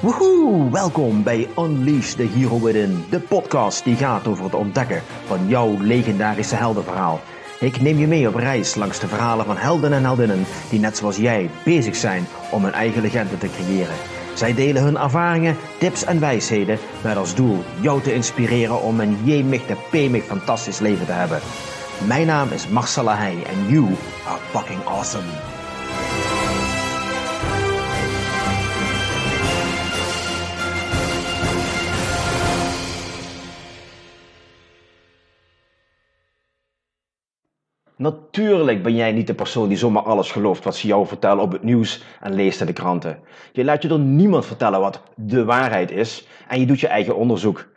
Woehoe, welkom bij Unleash the Hero Within, de podcast die gaat over het ontdekken van jouw legendarische heldenverhaal. Ik neem je mee op reis langs de verhalen van helden en heldinnen die net zoals jij bezig zijn om hun eigen legende te creëren. Zij delen hun ervaringen, tips en wijsheden met als doel jou te inspireren om een jemig de pemig fantastisch leven te hebben. Mijn naam is Marcella Heij en you are fucking awesome. Natuurlijk ben jij niet de persoon die zomaar alles gelooft wat ze jou vertellen op het nieuws en leest in de kranten. Je laat je door niemand vertellen wat de waarheid is en je doet je eigen onderzoek.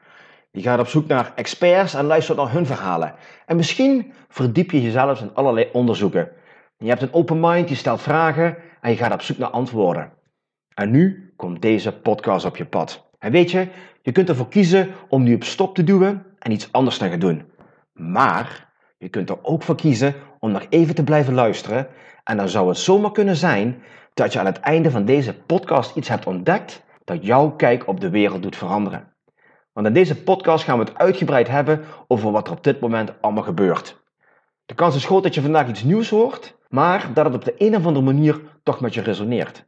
Je gaat op zoek naar experts en luistert naar hun verhalen. En misschien verdiep je jezelf in allerlei onderzoeken. Je hebt een open mind, je stelt vragen en je gaat op zoek naar antwoorden. En nu komt deze podcast op je pad. En weet je, je kunt ervoor kiezen om nu op stop te duwen en iets anders te gaan doen. Maar je kunt er ook voor kiezen om nog even te blijven luisteren. En dan zou het zomaar kunnen zijn dat je aan het einde van deze podcast iets hebt ontdekt dat jouw kijk op de wereld doet veranderen. Want in deze podcast gaan we het uitgebreid hebben over wat er op dit moment allemaal gebeurt. De kans is groot dat je vandaag iets nieuws hoort, maar dat het op de een of andere manier toch met je resoneert.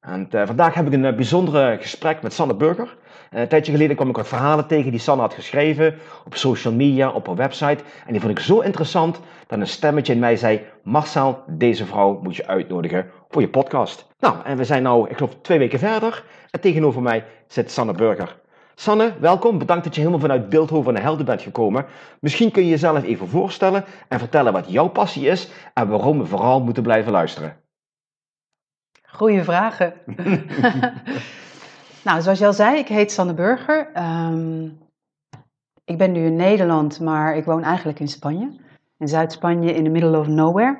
En uh, vandaag heb ik een uh, bijzondere gesprek met Sanne Burger. Uh, een tijdje geleden kwam ik wat verhalen tegen die Sanne had geschreven op social media, op haar website. En die vond ik zo interessant dat een stemmetje in mij zei: Marcel, deze vrouw moet je uitnodigen voor je podcast. Nou, en we zijn nu, ik geloof, twee weken verder. En tegenover mij zit Sanne Burger. Sanne, welkom. Bedankt dat je helemaal vanuit Beeldhoven naar Helden bent gekomen. Misschien kun je jezelf even voorstellen en vertellen wat jouw passie is en waarom we vooral moeten blijven luisteren. Goeie vragen. nou, zoals je al zei, ik heet Sanne Burger. Um, ik ben nu in Nederland, maar ik woon eigenlijk in Spanje. In Zuid-Spanje, in the middle of nowhere.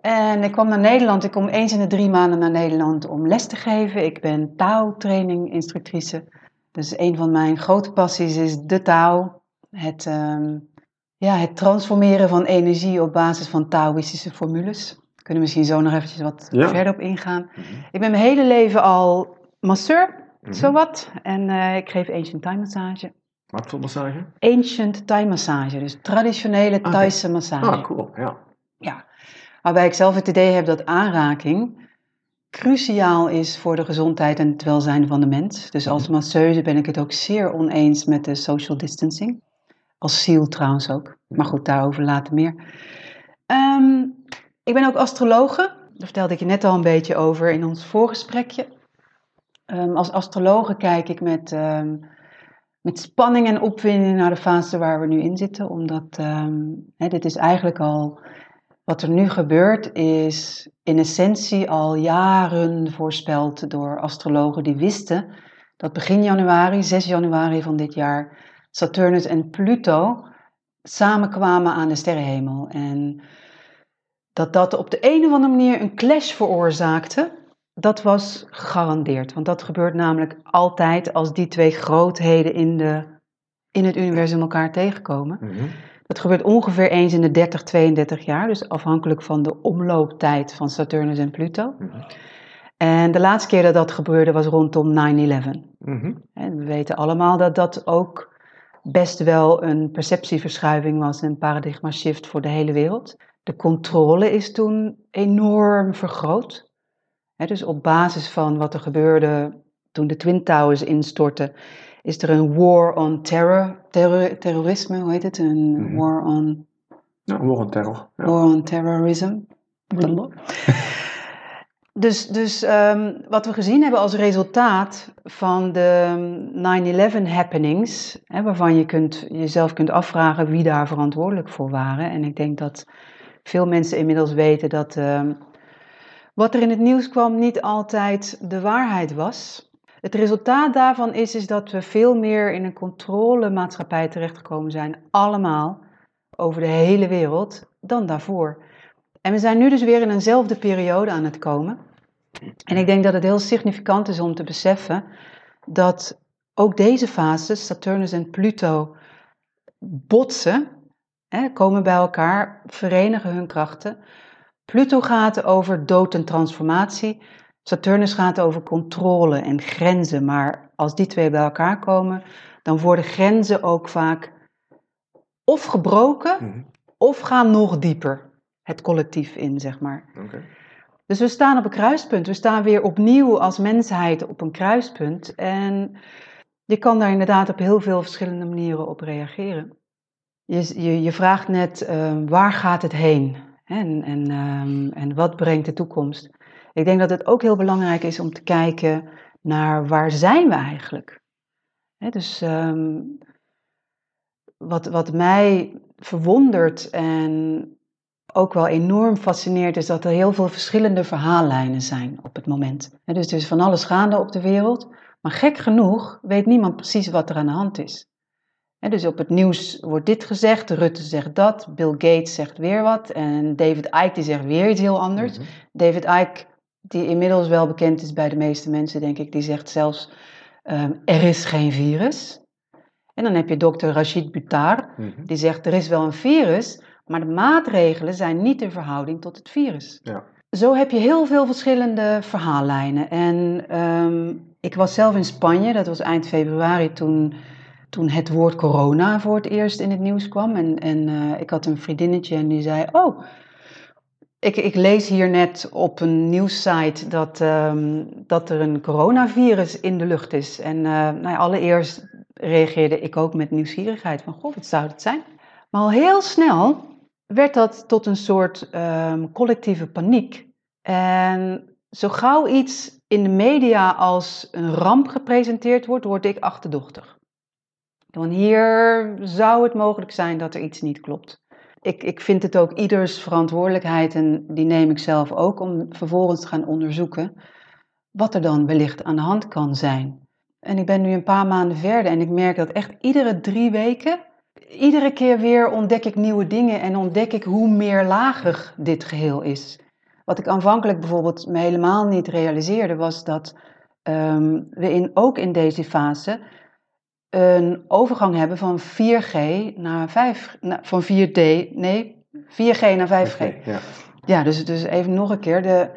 En ik kwam naar Nederland. Ik kom eens in de drie maanden naar Nederland om les te geven. Ik ben taaltraining instructrice. Dus een van mijn grote passies is de taal. Het, um, ja, het transformeren van energie op basis van Taoïstische formules kunnen we misschien zo nog eventjes wat ja. verder op ingaan. Mm -hmm. Ik ben mijn hele leven al masseur, -hmm. zowat. En uh, ik geef Ancient Thai massage. Wat voor massage? Ancient Thai massage, dus traditionele Ah, Thaise massage. Ah, cool, ja. Ja, waarbij ik zelf het idee heb dat aanraking cruciaal is voor de gezondheid en het welzijn van de mens. Dus als masseuse ben ik het ook zeer oneens met de social distancing. Als ziel trouwens ook. Maar goed, daarover later meer. Um, ik ben ook astrologe. Daar vertelde ik je net al een beetje over in ons voorgesprekje. Um, als astrologe kijk ik met, um, met spanning en opwinding naar de fase waar we nu in zitten. Omdat um, hè, dit is eigenlijk al. Wat er nu gebeurt, is in essentie al jaren voorspeld door astrologen die wisten dat begin januari, 6 januari van dit jaar, Saturnus en Pluto samenkwamen aan de sterrenhemel. En dat dat op de een of andere manier een clash veroorzaakte, dat was gegarandeerd. Want dat gebeurt namelijk altijd als die twee grootheden in, de, in het universum elkaar tegenkomen. Mm -hmm. Dat gebeurt ongeveer eens in de 30, 32 jaar, dus afhankelijk van de omlooptijd van Saturnus en Pluto. Mm -hmm. En de laatste keer dat dat gebeurde was rondom 9-11. Mm -hmm. En we weten allemaal dat dat ook best wel een perceptieverschuiving was, een paradigma shift voor de hele wereld. De controle is toen enorm vergroot. He, dus op basis van wat er gebeurde toen de Twin Towers instortten, is er een war on terror, terror terrorisme, hoe heet het? Een mm -hmm. war on... Ja, war on terror. Ja. War on terrorism. dus dus um, wat we gezien hebben als resultaat van de 9-11 happenings, hè, waarvan je kunt, jezelf kunt afvragen wie daar verantwoordelijk voor waren. En ik denk dat veel mensen inmiddels weten dat uh, wat er in het nieuws kwam niet altijd de waarheid was. Het resultaat daarvan is, is dat we veel meer in een controlemaatschappij terechtgekomen zijn, allemaal, over de hele wereld, dan daarvoor. En we zijn nu dus weer in eenzelfde periode aan het komen. En ik denk dat het heel significant is om te beseffen dat ook deze fases, Saturnus en Pluto, botsen hè, komen bij elkaar, verenigen hun krachten. Pluto gaat over dood en transformatie. Saturnus gaat over controle en grenzen, maar als die twee bij elkaar komen, dan worden grenzen ook vaak of gebroken Mhm. of gaan nog dieper het collectief in, zeg maar. Dus we staan op een kruispunt. We staan weer opnieuw als mensheid op een kruispunt. En je kan daar inderdaad op heel veel verschillende manieren op reageren. Je, je, je vraagt net, ehm, waar gaat het heen? En, en, ehm, en wat brengt de toekomst? Ik denk dat het ook heel belangrijk is om te kijken naar waar zijn we eigenlijk? Hè, dus ehm, wat, wat mij verwondert en ook wel enorm fascineert, is dat er heel veel verschillende verhaallijnen zijn op het moment. Hè, dus er is van alles gaande op de wereld, maar gek genoeg weet niemand precies wat er aan de hand is. Dus op het nieuws wordt dit gezegd, Rutte zegt dat, Bill Gates zegt weer wat en David Icke die zegt weer iets heel anders. Mhm. David Icke, die inmiddels wel bekend is bij de meeste mensen, denk ik, die zegt zelfs: ehm, er is geen virus. En dan heb je dokter Rashid Buttar, Mhm. die zegt: er is wel een virus, maar de maatregelen zijn niet in verhouding tot het virus. Ja. Zo heb je heel veel verschillende verhaallijnen. En ehm, ik was zelf in Spanje, dat was eind februari toen, toen het woord corona voor het eerst in het nieuws kwam. En, en eh, ik had een vriendinnetje en die zei: Oh, ik, ik lees hier net op een nieuwssite dat, ehm, dat er een coronavirus in de lucht is. En eh, nou allereerst reageerde ik ook met nieuwsgierigheid van, goh, wat zou het zijn? Maar al heel snel werd dat tot een soort ehm, collectieve paniek. En zo gauw iets in de media als een ramp gepresenteerd wordt, word ik achterdochtig. Want hier zou het mogelijk zijn dat er iets niet klopt. Ik, ik vind het ook ieders verantwoordelijkheid, en die neem ik zelf ook, om vervolgens te gaan onderzoeken wat er dan wellicht aan de hand kan zijn. En ik ben nu een paar maanden verder en ik merk dat echt iedere drie weken, iedere keer weer ontdek ik nieuwe dingen en ontdek ik hoe meerlagig dit geheel is. Wat ik aanvankelijk bijvoorbeeld me helemaal niet realiseerde, was dat ehm, we in, ook in deze fase een overgang hebben van 4G naar 5, na- van 4D, nee, 4G naar 5G. Oké, Ja. Ja, dus, dus even nog een keer. De,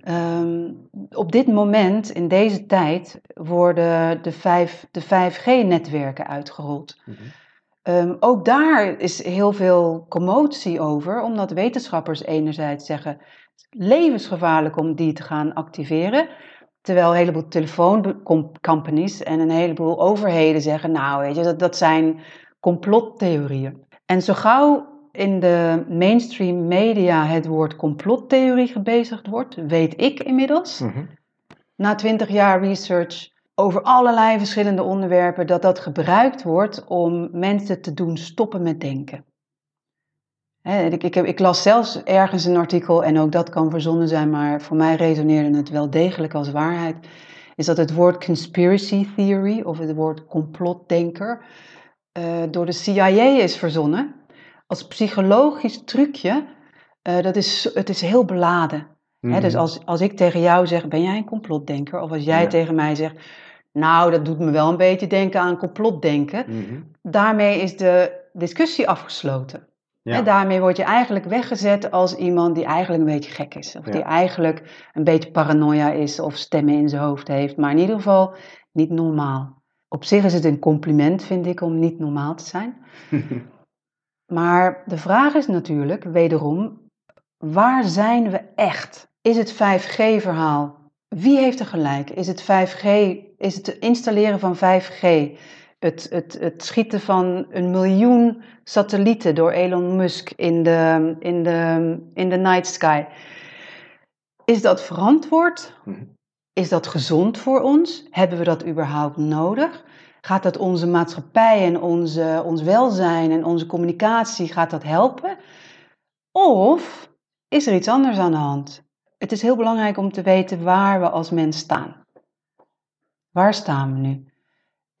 ehm, op dit moment, in deze tijd, worden de, 5, de 5G-netwerken uitgerold. Mhm. Ehm, ook daar is heel veel commotie over, omdat wetenschappers enerzijds zeggen levensgevaarlijk om die te gaan activeren. Terwijl een heleboel telefooncompanies en een heleboel overheden zeggen, nou weet je, dat, dat zijn complottheorieën. En zo gauw in de mainstream media het woord complottheorie gebezigd wordt, weet ik inmiddels, Mhm. na twintig jaar research over allerlei verschillende onderwerpen, dat dat gebruikt wordt om mensen te doen stoppen met denken. Ik, ik, heb, ik las zelfs ergens een artikel, en ook dat kan verzonnen zijn, maar voor mij resoneerde het wel degelijk als waarheid, is dat het woord conspiracy theory, of het woord complotdenker, eh, door de CIA is verzonnen als psychologisch trucje. Eh, dat is, het is heel beladen. Hè, dus Mhm. als, als ik tegen jou zeg, ben jij een complotdenker? Of als jij Ja. tegen mij zegt, nou, dat doet me wel een beetje denken aan complotdenken. Mhm. Daarmee is de discussie afgesloten. Ja. Hè, daarmee word je eigenlijk weggezet als iemand die eigenlijk een beetje gek is. Of Ja. die eigenlijk een beetje paranoia is of stemmen in zijn hoofd heeft. Maar in ieder geval niet normaal. Op zich is het een compliment, vind ik, om niet normaal te zijn. Maar de vraag is natuurlijk, wederom, waar zijn we echt? Is het 5G-verhaal? Wie heeft er gelijk? Is het 5G? Is het installeren van 5G? Het, het, het schieten van een miljoen satellieten door Elon Musk in de, in de, in de night sky. Is dat verantwoord? Mhm. Is dat gezond voor ons? Hebben we dat überhaupt nodig? Gaat dat onze maatschappij en onze, ons welzijn en onze communicatie, gaat dat helpen? Of is er iets anders aan de hand? Het is heel belangrijk om te weten waar we als mens staan. Waar staan we nu?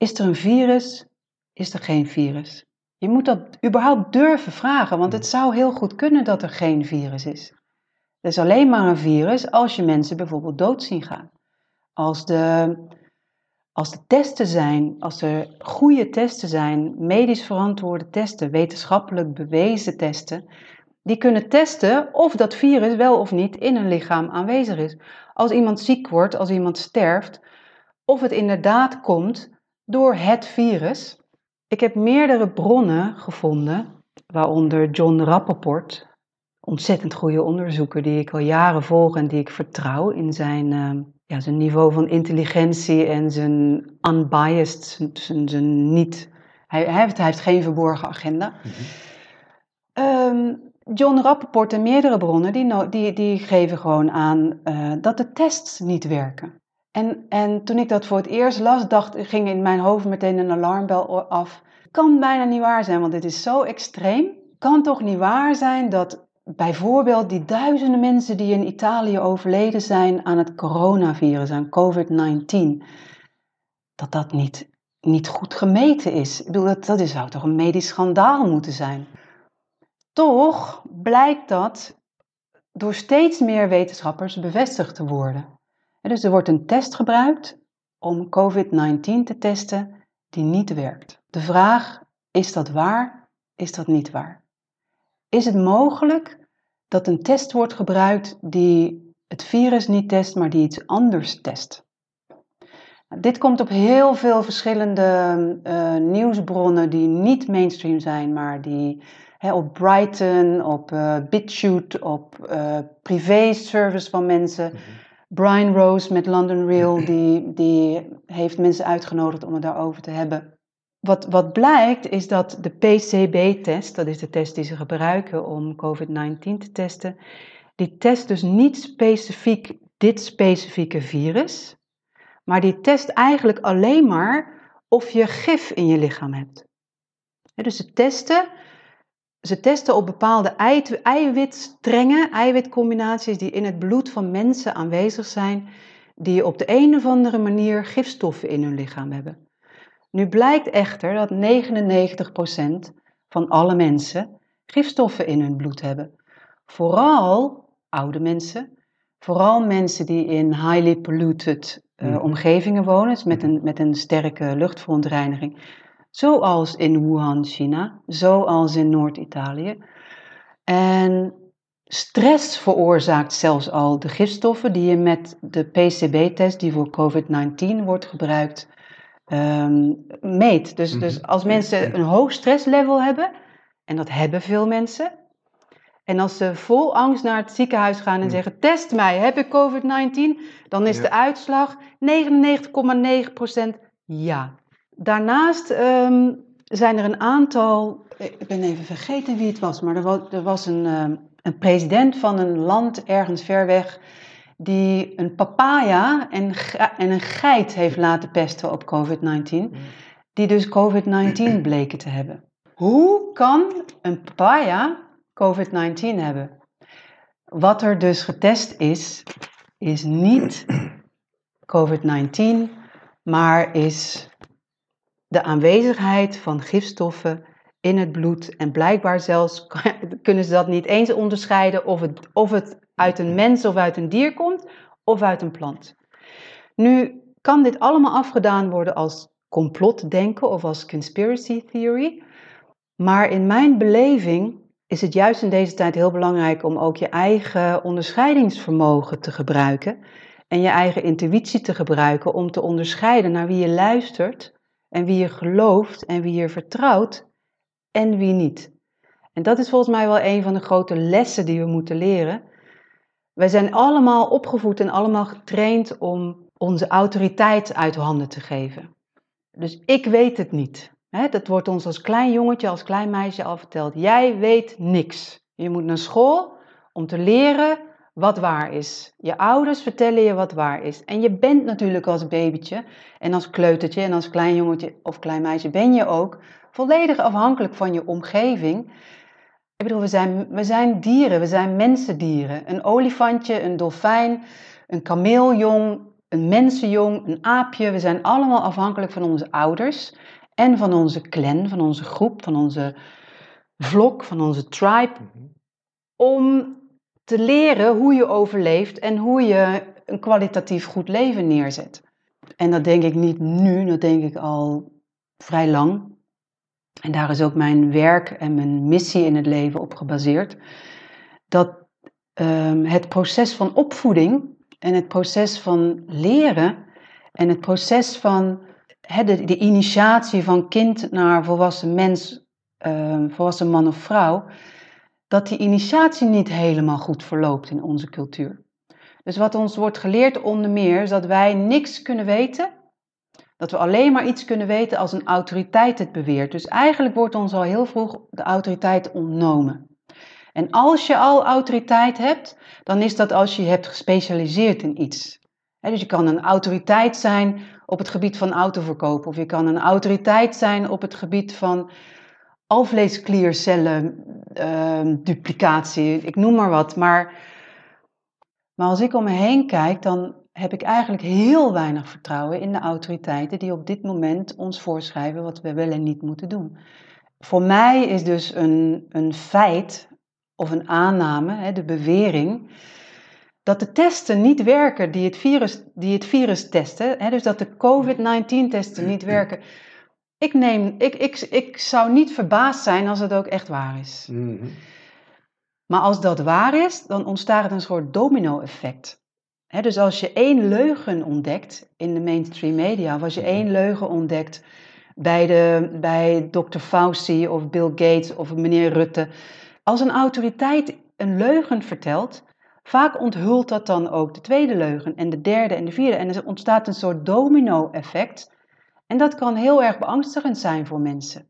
Is er een virus? Is er geen virus? Je moet dat überhaupt durven vragen, want het zou heel goed kunnen dat er geen virus is. Er is alleen maar een virus als je mensen bijvoorbeeld dood zien gaan. Als de, als de testen zijn, als er goede testen zijn, medisch verantwoorde testen, wetenschappelijk bewezen testen, die kunnen testen of dat virus wel of niet in een lichaam aanwezig is. Als iemand ziek wordt, als iemand sterft, of het inderdaad komt door het virus. Ik heb meerdere bronnen gevonden, waaronder John Rappaport, ontzettend goede onderzoeker die ik al jaren volg en die ik vertrouw in zijn, uh, ja, zijn niveau van intelligentie en zijn unbiased, zijn, zijn, niet. Hij, hij, heeft, hij heeft geen verborgen agenda. um, John Rappaport en meerdere bronnen die, die, die geven gewoon aan uh, dat de tests niet werken. En, en toen ik dat voor het eerst las, dacht, ging in mijn hoofd meteen een alarmbel af. Kan bijna niet waar zijn, want dit is zo extreem. Kan toch niet waar zijn dat bijvoorbeeld die duizenden mensen die in Italië overleden zijn aan het coronavirus, aan COVID-19, dat dat niet, niet goed gemeten is. Ik bedoel, dat, dat zou toch een medisch schandaal moeten zijn. Toch blijkt dat door steeds meer wetenschappers bevestigd te worden. Dus er wordt een test gebruikt om COVID-19 te testen die niet werkt. De vraag, is dat waar? Is dat niet waar? Is het mogelijk dat een test wordt gebruikt die het virus niet test, maar die iets anders test? Nou, dit komt op heel veel verschillende uh, nieuwsbronnen die niet mainstream zijn, maar die op Brighton, op uh, BitChute, op uh, privé-service van mensen. Mhm. Brian Rose met London Real, die, die heeft mensen uitgenodigd om het daarover te hebben. Wat, wat blijkt is dat de PCB-test, dat is de test die ze gebruiken om COVID-19 te testen, die test dus niet specifiek dit specifieke virus, maar die test eigenlijk alleen maar of je gif in je lichaam hebt. dus ze testen ze testen op bepaalde eiwitstrengen, eiwitcombinaties die in het bloed van mensen aanwezig zijn, die op de een of andere manier gifstoffen in hun lichaam hebben. Nu blijkt echter dat 99% van alle mensen gifstoffen in hun bloed hebben. Vooral oude mensen, vooral mensen die in highly polluted uh, omgevingen wonen, met een, met een sterke luchtverontreiniging. Zoals in Wuhan, China, zoals in Noord-Italië. En stress veroorzaakt zelfs al de gifstoffen die je met de PCB-test die voor COVID-19 wordt gebruikt um, meet. Dus, mhm. dus als mensen een hoog stresslevel hebben, en dat hebben veel mensen, en als ze vol angst naar het ziekenhuis gaan en zeggen: Test mij, heb ik COVID-19? Dan is de uitslag 99,9% ja. Daarnaast um, zijn er een aantal, ik ben even vergeten wie het was, maar er was, er was een, um, een president van een land ergens ver weg die een papaya en, en een geit heeft laten pesten op COVID-19, die dus COVID-19 bleken te hebben. Hoe kan een papaya COVID-19 hebben? Wat er dus getest is, is niet COVID-19, maar is de aanwezigheid van gifstoffen in het bloed. En blijkbaar zelfs kunnen ze dat niet eens onderscheiden of het, of het uit een mens of uit een dier komt of uit een plant. Nu kan dit allemaal afgedaan worden als complotdenken of als conspiracy theory. Maar in mijn beleving is het juist in deze tijd heel belangrijk om ook je eigen onderscheidingsvermogen te gebruiken en je eigen intuïtie te gebruiken om te onderscheiden naar wie je luistert en wie je gelooft en wie je vertrouwt en wie niet. En dat is volgens mij wel een van de grote lessen die we moeten leren. Wij zijn allemaal opgevoed en allemaal getraind om onze autoriteit uit handen te geven. Dus ik weet het niet. Dat wordt ons als klein jongetje, als klein meisje al verteld. Jij weet niks. Je moet naar school om te leren wat waar is. Je ouders vertellen je wat waar is. En je bent natuurlijk als babytje en als kleutertje en als klein jongetje of klein meisje ben je ook volledig afhankelijk van je omgeving. Ik bedoel, we zijn, we zijn dieren, we zijn mensendieren. Een olifantje, een dolfijn, een kameeljong, een mensenjong, een aapje. We zijn allemaal afhankelijk van onze ouders en van onze clan, van onze groep, van onze vlok, van onze tribe. Mhm. Om te leren hoe je overleeft en hoe je een kwalitatief goed leven neerzet. En dat denk ik niet nu, dat denk ik al vrij lang. En daar is ook mijn werk en mijn missie in het leven op gebaseerd. dat ehm, het proces van opvoeding en het proces van leren en het proces van de, initiatie van kind naar volwassen mens, ehm, volwassen man of vrouw, dat die initiatie niet helemaal goed verloopt in onze cultuur. Dus wat ons wordt geleerd onder meer is dat wij niks kunnen weten, dat we alleen maar iets kunnen weten als een autoriteit het beweert. Dus eigenlijk wordt ons al heel vroeg de autoriteit ontnomen. En als je al autoriteit hebt, dan is dat als je hebt gespecialiseerd in iets. dus je kan een autoriteit zijn op het gebied van autoverkoop, of je kan een autoriteit zijn op het gebied van alvleeskliercellen, uh, duplicatie, ik noem maar wat. Maar, maar als ik om me heen kijk, dan heb ik eigenlijk heel weinig vertrouwen in de autoriteiten die op dit moment ons voorschrijven wat we wel en niet moeten doen. Voor mij is dus een, een feit of een aanname, hè, de bewering, dat de testen niet werken die het virus, die het virus testen, hè, dus dat de COVID-19-testen niet werken. Ik, neem, ik, ik, ik zou niet verbaasd zijn als het ook echt waar is. Mhm. Maar als dat waar is, dan ontstaat er een soort domino-effect. dus als je één leugen ontdekt in de mainstream media, of als je mhm. één leugen ontdekt bij, de, bij Dr. Fauci of Bill Gates of meneer Rutte, als een autoriteit een leugen vertelt, vaak onthult dat dan ook de tweede leugen en de derde en de vierde. En er ontstaat een soort domino-effect. En dat kan heel erg beangstigend zijn voor mensen.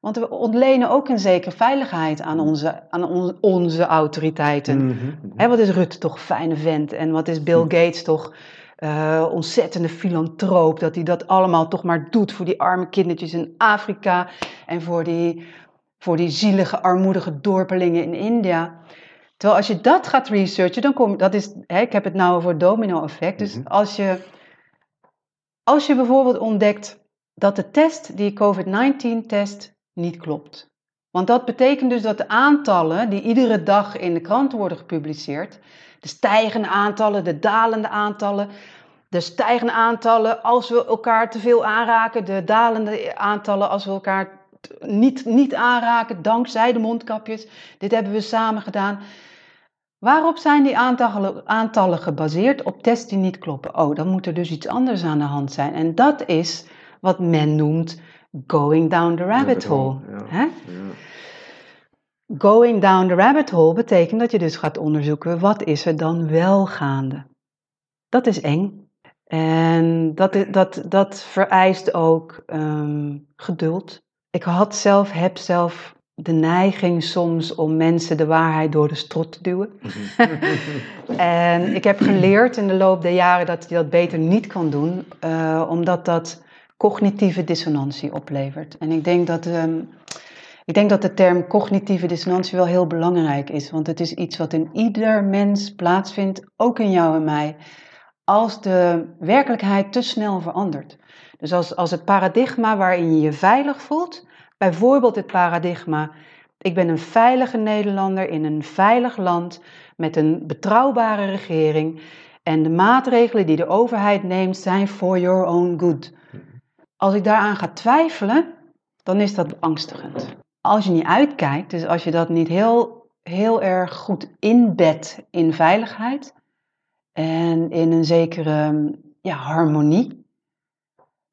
Want we ontlenen ook een zekere veiligheid aan onze, aan onze autoriteiten. Mhm. wat is Rutte toch een fijne vent en wat is Bill Gates toch uh, ontzettende filantroop. Dat hij dat allemaal toch maar doet voor die arme kindertjes in Afrika en voor die voor die zielige, armoedige dorpelingen in India. Terwijl als je dat gaat researchen, dan kom dat is, hè, ik heb het nou over domino-effect. Dus mhm. als je, als je bijvoorbeeld ontdekt dat de test, die COVID-19-test, niet klopt. Want dat betekent dus dat de aantallen die iedere dag in de krant worden gepubliceerd, de stijgende aantallen, de dalende aantallen, de stijgende aantallen als we elkaar te veel aanraken, de dalende aantallen als we elkaar niet, niet aanraken dankzij de mondkapjes. Dit hebben we samen gedaan. Waarop zijn die aantallen, aantallen gebaseerd? Op tests die niet kloppen. Oh, dan moet er dus iets anders aan de hand zijn. En dat is wat men noemt going down the rabbit hole. Ja, Going down the rabbit hole betekent dat je dus gaat onderzoeken wat is er dan wel gaande. Dat is eng. En dat, dat, dat vereist ook um, geduld. Ik had zelf, heb zelf de neiging soms om mensen de waarheid door de strot te duwen. en ik heb geleerd in de loop der jaren dat je dat beter niet kan doen, uh, omdat dat cognitieve dissonantie oplevert. En ik denk dat, um, ik denk dat de term cognitieve dissonantie wel heel belangrijk is, want het is iets wat in ieder mens plaatsvindt, ook in jou en mij, als de werkelijkheid te snel verandert. Dus als, als het paradigma waarin je je veilig voelt, bijvoorbeeld het paradigma, ik ben een veilige Nederlander in een veilig land met een betrouwbare regering en de maatregelen die de overheid neemt zijn for your own good. Als ik daaraan ga twijfelen, dan is dat beangstigend. Als je niet uitkijkt, dus als je dat niet heel, heel erg goed inbedt in veiligheid en in een zekere ja, harmonie,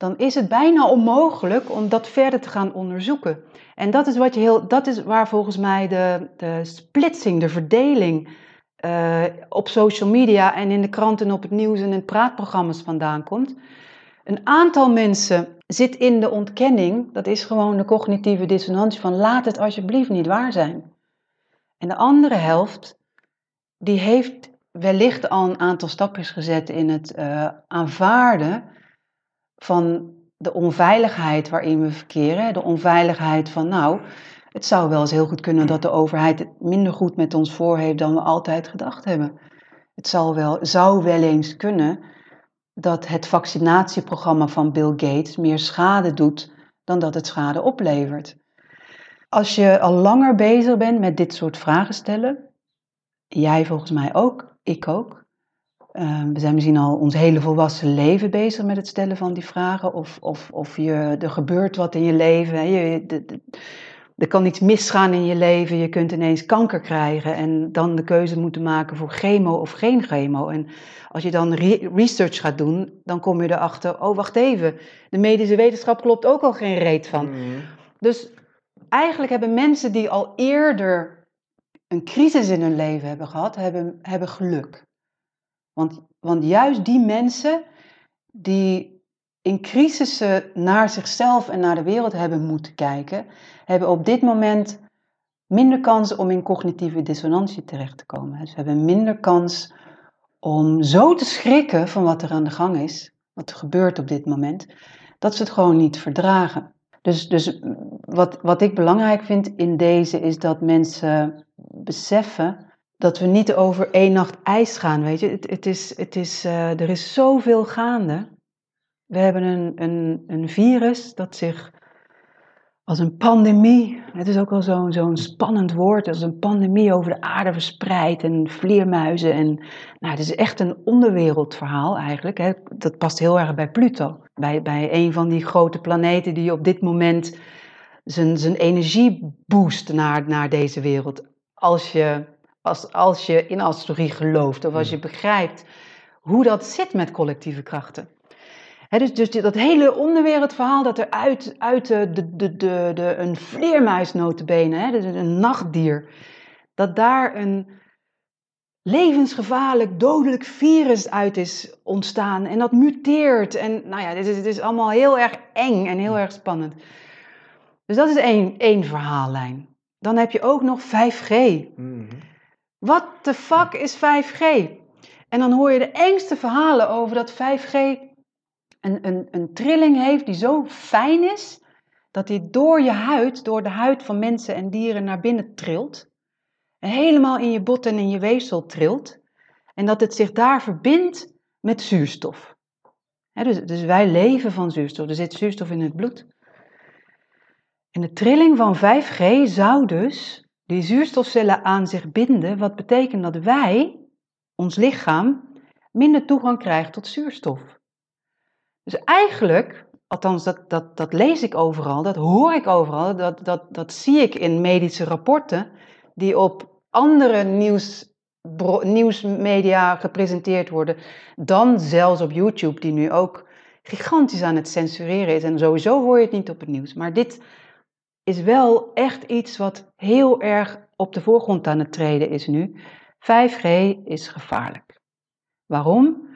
dan is het bijna onmogelijk om dat verder te gaan onderzoeken. En dat is, wat je heel, dat is waar volgens mij de, de splitsing, de verdeling uh, op social media en in de kranten en op het nieuws en in praatprogramma's vandaan komt. Een aantal mensen zit in de ontkenning, dat is gewoon de cognitieve dissonantie van laat het alsjeblieft niet waar zijn. En de andere helft, die heeft wellicht al een aantal stapjes gezet in het uh, aanvaarden van de onveiligheid waarin we verkeren. De onveiligheid van, nou, het zou wel eens heel goed kunnen dat de overheid het minder goed met ons voor heeft dan we altijd gedacht hebben. Het zal wel, zou wel eens kunnen dat het vaccinatieprogramma van Bill Gates meer schade doet dan dat het schade oplevert. Als je al langer bezig bent met dit soort vragen stellen, jij volgens mij ook, ik ook, Ehm, we zijn misschien al ons hele volwassen leven bezig met het stellen van die vragen. Of, of, of je, er gebeurt wat in je leven. Hè. Je, de, er kan iets misgaan in je leven, je kunt ineens kanker krijgen en dan de keuze moeten maken voor chemo of geen chemo. En als je dan research gaat doen, dan kom je erachter, oh wacht even, de medische wetenschap klopt ook al geen reet van. Mhm. Dus eigenlijk hebben mensen die al eerder een crisis in hun leven hebben gehad, hebben, hebben geluk. Want, want juist die mensen die in crisissen naar zichzelf en naar de wereld hebben moeten kijken, hebben op dit moment minder kans om in cognitieve dissonantie terecht te komen. Ze hebben minder kans om zo te schrikken van wat er aan de gang is, wat er gebeurt op dit moment, dat ze het gewoon niet verdragen. Dus, dus wat, wat ik belangrijk vind in deze is dat mensen beseffen dat we niet over één nacht ijs gaan. Weet je, het, het is, het is, uh, er is zoveel gaande. We hebben een, een, een virus dat zich als een pandemie, het is ook wel zo'n zo'n spannend woord, als een pandemie over de aarde verspreidt en vleermuizen. En, nou, het is echt een onderwereldverhaal eigenlijk. Hè. Dat past heel erg bij Pluto, bij, bij een van die grote planeten die op dit moment zijn, zijn energie boost naar, naar deze wereld. Als je, als, als je in astrologie gelooft of als je begrijpt hoe dat zit met collectieve krachten dus, dus dat hele onderwereldverhaal dat er uit, uit de, de, de, de, een vleermuis notabene, dus een nachtdier, dat daar een levensgevaarlijk, dodelijk virus uit is ontstaan en dat muteert. En nou ja, dit is, dit is allemaal heel erg eng en heel erg spannend. Dus dat is één, één verhaallijn. Dan heb je ook nog 5G. Mhm. Wat de fuck is 5G? En dan hoor je de engste verhalen over dat 5G een, een, een trilling heeft die zo fijn is, dat die door je huid, door de huid van mensen en dieren naar binnen trilt. En helemaal in je bot en in je weefsel trilt. En dat het zich daar verbindt met zuurstof. dus, dus wij leven van zuurstof. Er zit zuurstof in het bloed. En de trilling van 5G zou dus die zuurstofcellen aan zich binden, wat betekent dat wij, ons lichaam, minder toegang krijgt tot zuurstof. Dus eigenlijk, althans dat, dat, dat lees ik overal, dat hoor ik overal, dat, dat, dat zie ik in medische rapporten die op andere nieuws, nieuwsmedia gepresenteerd worden, dan zelfs op YouTube, die nu ook gigantisch aan het censureren is. En sowieso hoor je het niet op het nieuws. Maar dit is wel echt iets wat heel erg op de voorgrond aan het treden is nu. 5G is gevaarlijk. Waarom?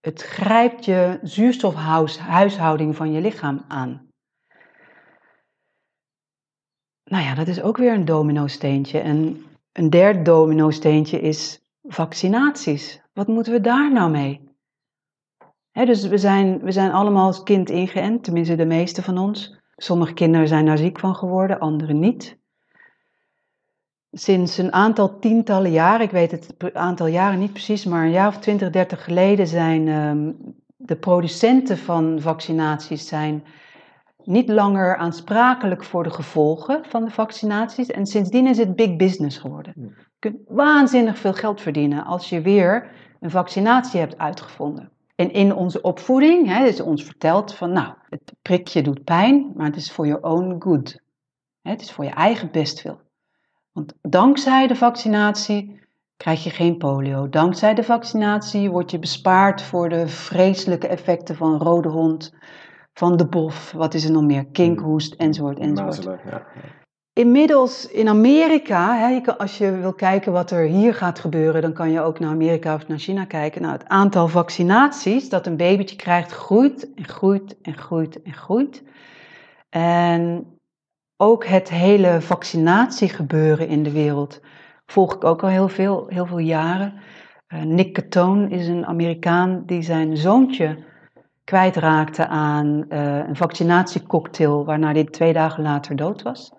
Het grijpt je zuurstofhuishouding van je lichaam aan. Nou ja, dat is ook weer een domino-steentje. En een derde domino-steentje is vaccinaties. Wat moeten we daar nou mee? dus we zijn, we zijn allemaal als kind ingeënt, tenminste de meeste van ons. Sommige kinderen zijn daar ziek van geworden, andere niet. Sinds een aantal tientallen jaren, ik weet het aantal jaren niet precies, maar een jaar of 20, 30 geleden zijn um, de producenten van vaccinaties zijn niet langer aansprakelijk voor de gevolgen van de vaccinaties. En sindsdien is het big business geworden. Je kunt waanzinnig veel geld verdienen als je weer een vaccinatie hebt uitgevonden. En in onze opvoeding hè, is ons verteld van, nou, het prikje doet pijn, maar het is voor your own good. Het is voor je eigen bestwil. Want dankzij de vaccinatie krijg je geen polio. Dankzij de vaccinatie word je bespaard voor de vreselijke effecten van rode hond, van de bof, wat is er nog meer, kinkhoest, enzovoort, enzovoort. ja. Inmiddels in Amerika, hè, als je wil kijken wat er hier gaat gebeuren, dan kan je ook naar Amerika of naar China kijken. Nou, het aantal vaccinaties dat een babytje krijgt groeit en groeit en groeit en groeit. En ook het hele vaccinatiegebeuren in de wereld volg ik ook al heel veel, heel veel jaren. Uh, Nick Catone is een Amerikaan die zijn zoontje kwijtraakte aan uh, een vaccinatiecocktail, waarna hij twee dagen later dood was.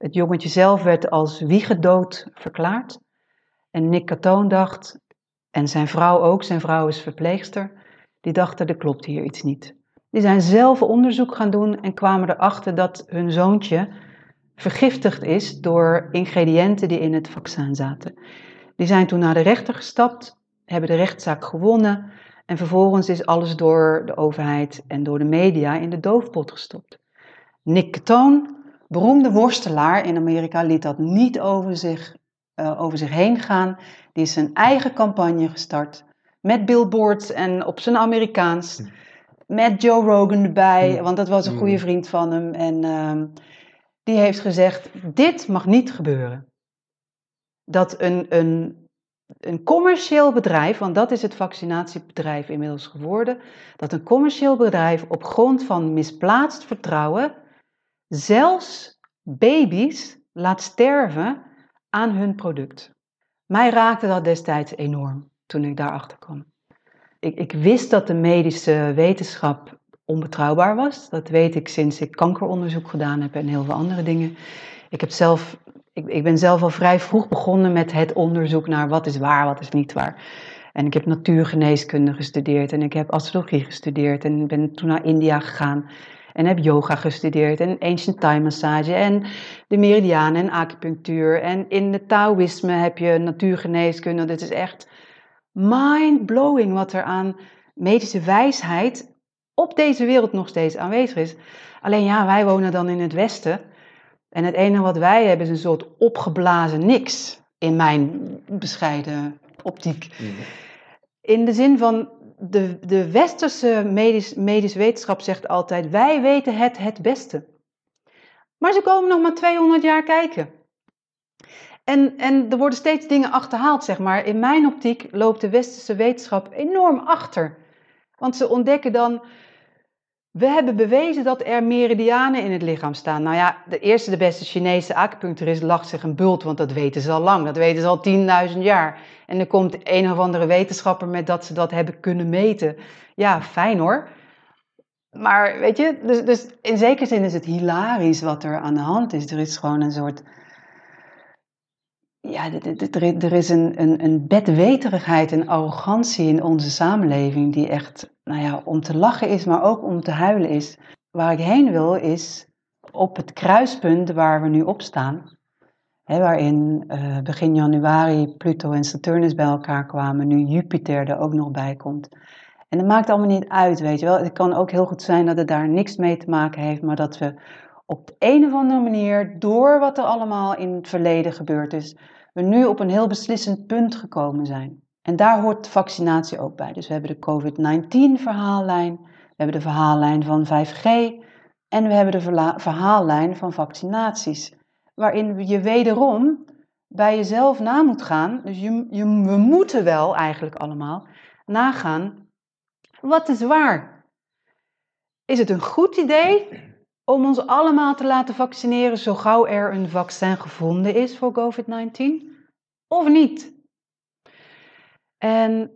Het jongetje zelf werd als wiegedood verklaard. En Nick Catone dacht, en zijn vrouw ook, zijn vrouw is verpleegster, die dachten er klopt hier iets niet. Die zijn zelf onderzoek gaan doen en kwamen erachter dat hun zoontje vergiftigd is door ingrediënten die in het vaccin zaten. Die zijn toen naar de rechter gestapt, hebben de rechtszaak gewonnen en vervolgens is alles door de overheid en door de media in de doofpot gestopt. Nick Toon beroemde worstelaar in Amerika liet dat niet over zich, uh, over zich heen gaan. Die is zijn eigen campagne gestart. Met billboards en op zijn Amerikaans. Hm. Met Joe Rogan erbij, hm. want dat was een goede hm. vriend van hem. En uh, die heeft gezegd: Dit mag niet gebeuren. Dat een, een, een commercieel bedrijf, want dat is het vaccinatiebedrijf inmiddels geworden, dat een commercieel bedrijf op grond van misplaatst vertrouwen zelfs baby's laat sterven aan hun product. Mij raakte dat destijds enorm toen ik daarachter kwam. Ik, ik wist dat de medische wetenschap onbetrouwbaar was. Dat weet ik sinds ik kankeronderzoek gedaan heb en heel veel andere dingen. Ik, heb zelf, ik, ik ben zelf al vrij vroeg begonnen met het onderzoek naar wat is waar, wat is niet waar. En ik heb natuurgeneeskunde gestudeerd en ik heb astrologie gestudeerd en ben toen naar India gegaan en heb yoga gestudeerd en ancient time massage en de meridianen en acupunctuur. En in de Taoïsme heb je natuurgeneeskunde. Dit is echt mind-blowing wat er aan medische wijsheid op deze wereld nog steeds aanwezig is. Alleen ja, wij wonen dan in het Westen. En het enige wat wij hebben is een soort opgeblazen niks. In mijn bescheiden optiek. Mhm. In de zin van de, de westerse medisch, medische wetenschap zegt altijd: wij weten het het beste. Maar ze komen nog maar 200 jaar kijken. En, en er worden steeds dingen achterhaald, zeg maar. In mijn optiek loopt de westerse wetenschap enorm achter. Want ze ontdekken dan we hebben bewezen dat er meridianen in het lichaam staan. Nou ja, de eerste, de beste Chinese acupuncturist lacht zich een bult, want dat weten ze al lang. Dat weten ze al 10.000 jaar. En er komt een of andere wetenschapper met dat ze dat hebben kunnen meten. Ja, fijn hoor. Maar weet je, dus, dus in zekere zin is het hilarisch wat er aan de hand is. Er is gewoon een soort ja, er is een, een, een bedweterigheid en arrogantie in onze samenleving die echt, nou ja, om te lachen is, maar ook om te huilen is. Waar ik heen wil is op het kruispunt waar we nu op staan, waarin uh, begin januari Pluto en Saturnus bij elkaar kwamen, nu Jupiter er ook nog bij komt. En dat maakt allemaal niet uit, weet je wel. Het kan ook heel goed zijn dat het daar niks mee te maken heeft, maar dat we op de een of andere manier, door wat er allemaal in het verleden gebeurd is, we nu op een heel beslissend punt gekomen zijn. En daar hoort vaccinatie ook bij. Dus we hebben de COVID-19-verhaallijn, we hebben de verhaallijn van 5G en we hebben de verhaallijn van vaccinaties. Waarin je wederom bij jezelf na moet gaan. Dus je, je, we moeten wel eigenlijk allemaal nagaan. Wat is waar? Is het een goed idee om ons allemaal te laten vaccineren zo gauw er een vaccin gevonden is voor COVID-19? Of niet? En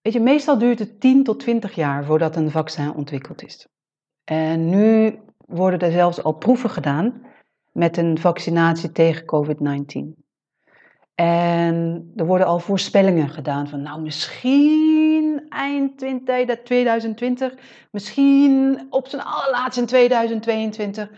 weet je, meestal duurt het 10 tot 20 jaar voordat een vaccin ontwikkeld is. En nu worden er zelfs al proeven gedaan met een vaccinatie tegen COVID-19. En er worden al voorspellingen gedaan van, nou, misschien eind 2020, misschien op zijn allerlaatst in 2022.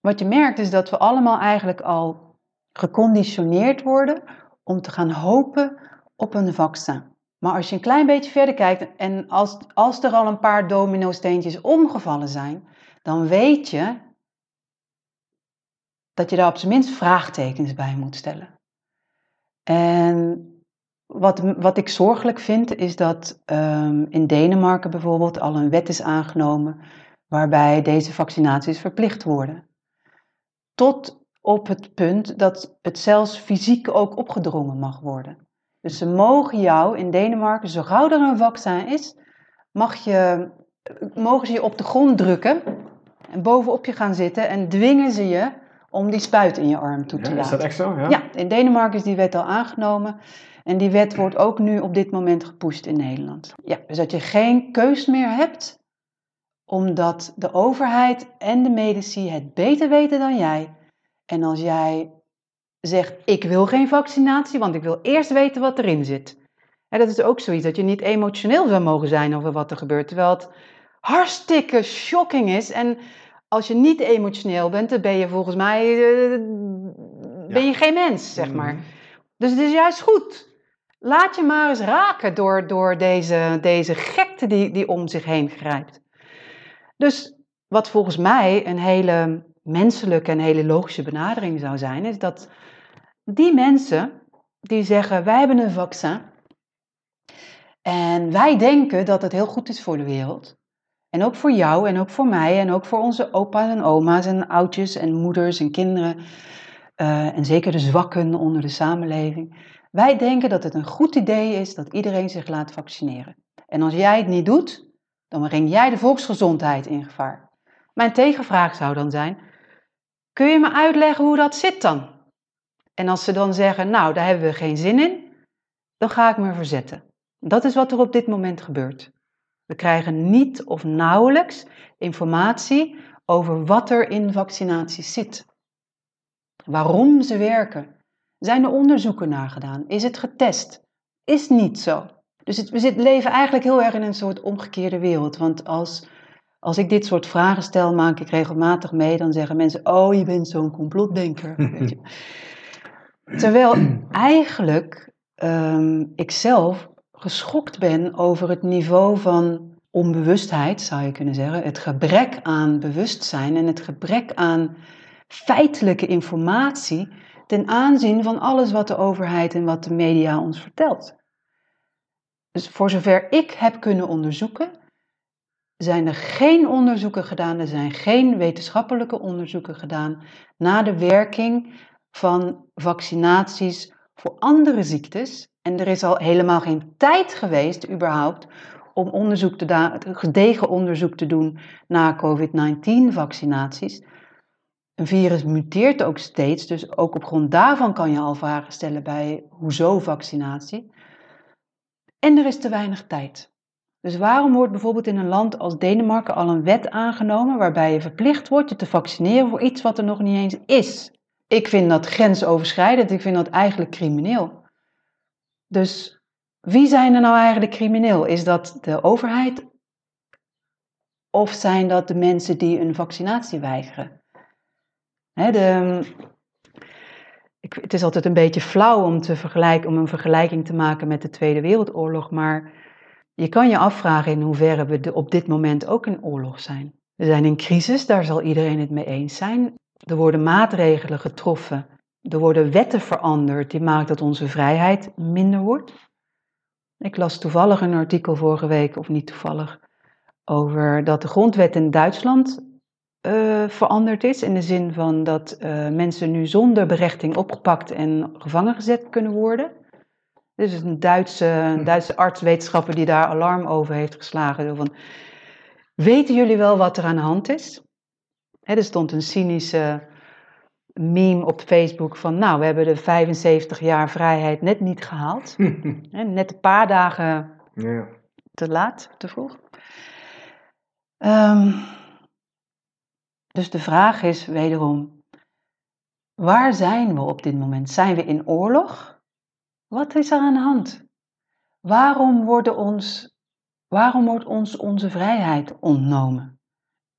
Wat je merkt is dat we allemaal eigenlijk al geconditioneerd worden om te gaan hopen op een vaccin. Maar als je een klein beetje verder kijkt en als, als er al een paar domino-steentjes omgevallen zijn, dan weet je dat je daar op zijn minst vraagtekens bij moet stellen. En wat, wat ik zorgelijk vind, is dat um, in Denemarken bijvoorbeeld al een wet is aangenomen waarbij deze vaccinaties verplicht worden. Tot op het punt dat het zelfs fysiek ook opgedrongen mag worden. Dus ze mogen jou in Denemarken, zo gauw er een vaccin is, mag je, mogen ze je op de grond drukken en bovenop je gaan zitten en dwingen ze je om die spuit in je arm toe te laten. Is dat echt zo? Ja? ja, in Denemarken is die wet al aangenomen. En die wet wordt ook nu op dit moment gepusht in Nederland. Ja, dus dat je geen keus meer hebt, omdat de overheid en de medici het beter weten dan jij. En als jij zegt, ik wil geen vaccinatie, want ik wil eerst weten wat erin zit. En dat is ook zoiets, dat je niet emotioneel zou mogen zijn over wat er gebeurt. Terwijl het hartstikke shocking is. En als je niet emotioneel bent, dan ben je volgens mij uh, ben je geen mens, zeg maar. Mhm. Dus het is juist goed. Laat je maar eens raken door, door deze, deze gekte die, die om zich heen grijpt. Dus wat volgens mij een hele menselijke en hele logische benadering zou zijn, is dat die mensen die zeggen: Wij hebben een vaccin en wij denken dat het heel goed is voor de wereld. En ook voor jou en ook voor mij en ook voor onze opa's en oma's en oudjes en moeders en kinderen. eh, en zeker de zwakken onder de samenleving. Wij denken dat het een goed idee is dat iedereen zich laat vaccineren. En als jij het niet doet, dan breng jij de volksgezondheid in gevaar. Mijn tegenvraag zou dan zijn: kun je me uitleggen hoe dat zit dan? En als ze dan zeggen: Nou, daar hebben we geen zin in, dan ga ik me verzetten. Dat is wat er op dit moment gebeurt. We krijgen niet of nauwelijks informatie over wat er in vaccinaties zit. Waarom ze werken. Zijn er onderzoeken naar gedaan? Is het getest? Is niet zo. Dus het, we zit, leven eigenlijk heel erg in een soort omgekeerde wereld. Want als, als ik dit soort vragen stel, maak ik regelmatig mee. Dan zeggen mensen, oh je bent zo'n complotdenker. Weet je. Terwijl eigenlijk ehm, ik zelf geschokt ben over het niveau van onbewustheid, zou je kunnen zeggen. Het gebrek aan bewustzijn en het gebrek aan feitelijke informatie ten aanzien van alles wat de overheid en wat de media ons vertelt. Dus voor zover ik heb kunnen onderzoeken, zijn er geen onderzoeken gedaan, er zijn geen wetenschappelijke onderzoeken gedaan naar de werking van vaccinaties voor andere ziektes. En er is al helemaal geen tijd geweest, überhaupt, om onderzoek te gedegen onderzoek te doen naar COVID-19-vaccinaties. Een virus muteert ook steeds, dus ook op grond daarvan kan je al vragen stellen bij hoezo vaccinatie. En er is te weinig tijd. Dus waarom wordt bijvoorbeeld in een land als Denemarken al een wet aangenomen waarbij je verplicht wordt je te vaccineren voor iets wat er nog niet eens is? Ik vind dat grensoverschrijdend, ik vind dat eigenlijk crimineel. Dus wie zijn er nou eigenlijk crimineel? Is dat de overheid of zijn dat de mensen die een vaccinatie weigeren? de, ik, het is altijd een beetje flauw om, te vergelijken, om een vergelijking te maken met de Tweede Wereldoorlog, maar je kan je afvragen in hoeverre we op dit moment ook in oorlog zijn. We zijn in crisis, daar zal iedereen het mee eens zijn. Er worden maatregelen getroffen, er worden wetten veranderd die maken dat onze vrijheid minder wordt. Ik las toevallig een artikel vorige week, of niet toevallig, over dat de grondwet in Duitsland uh, veranderd is. In de zin van dat uh, mensen nu zonder berechting opgepakt en gevangen gezet kunnen worden. Is een Duitse, een Duitse arts-wetenschapper die daar alarm over heeft geslagen. Van, weten jullie wel wat er aan de hand is? He, er stond een cynische meme op Facebook van, nou, we hebben de 75 jaar vrijheid net niet gehaald. He, net een paar dagen ja. te laat, te vroeg. Um, dus de vraag is wederom, waar zijn we op dit moment? Zijn we in oorlog? Wat is er aan de hand? Waarom, worden ons, waarom wordt ons onze vrijheid ontnomen?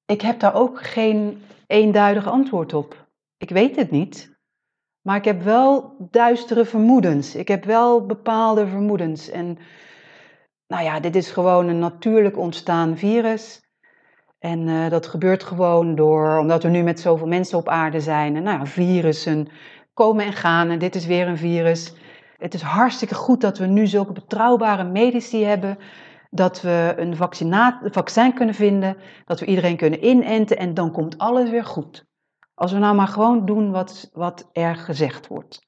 Ik heb daar ook geen eenduidig antwoord op. Ik weet het niet. Maar ik heb wel duistere vermoedens. Ik heb wel bepaalde vermoedens. En nou ja, dit is gewoon een natuurlijk ontstaan virus. En uh, dat gebeurt gewoon door, omdat we nu met zoveel mensen op aarde zijn. En nou ja, virussen komen en gaan en dit is weer een virus. Het is hartstikke goed dat we nu zulke betrouwbare medici hebben. Dat we een vaccin kunnen vinden, dat we iedereen kunnen inenten en dan komt alles weer goed. Als we nou maar gewoon doen wat, wat er gezegd wordt.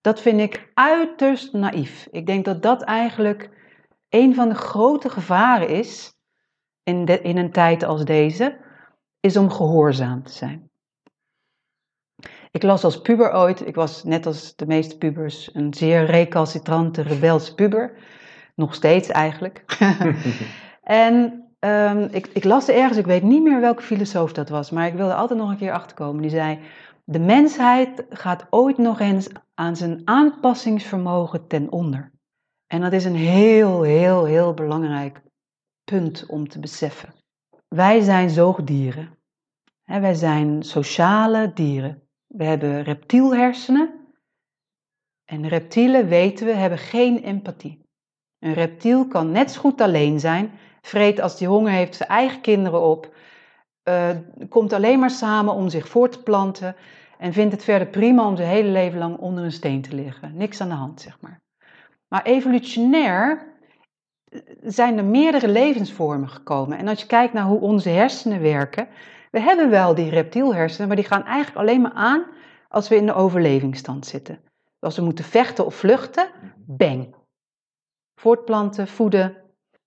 Dat vind ik uiterst naïef. Ik denk dat dat eigenlijk een van de grote gevaren is in, in een tijd als deze, is om gehoorzaam te zijn. Ik las als puber ooit, ik was net als de meeste pubers een zeer recalcitrante, rebelse puber. Nog steeds eigenlijk. en um, ik, ik las ergens, ik weet niet meer welke filosoof dat was, maar ik wilde altijd nog een keer achterkomen. Die zei, de mensheid gaat ooit nog eens aan zijn aanpassingsvermogen ten onder. En dat is een heel, heel, heel belangrijk punt om te beseffen. Wij zijn zoogdieren. Wij zijn sociale dieren. We hebben reptielhersenen. En reptielen, weten we, hebben geen empathie. Een reptiel kan net zo goed alleen zijn, vreet als die honger heeft zijn eigen kinderen op, eh, komt alleen maar samen om zich voort te planten en vindt het verder prima om zijn hele leven lang onder een steen te liggen. Niks aan de hand, zeg maar. Maar evolutionair eh, zijn er meerdere levensvormen gekomen. En als je kijkt naar hoe onze hersenen werken, we hebben wel die reptielhersenen, maar die gaan eigenlijk alleen maar aan als we in de overlevingsstand zitten. Als we moeten vechten of vluchten, bang. Voortplanten, voeden.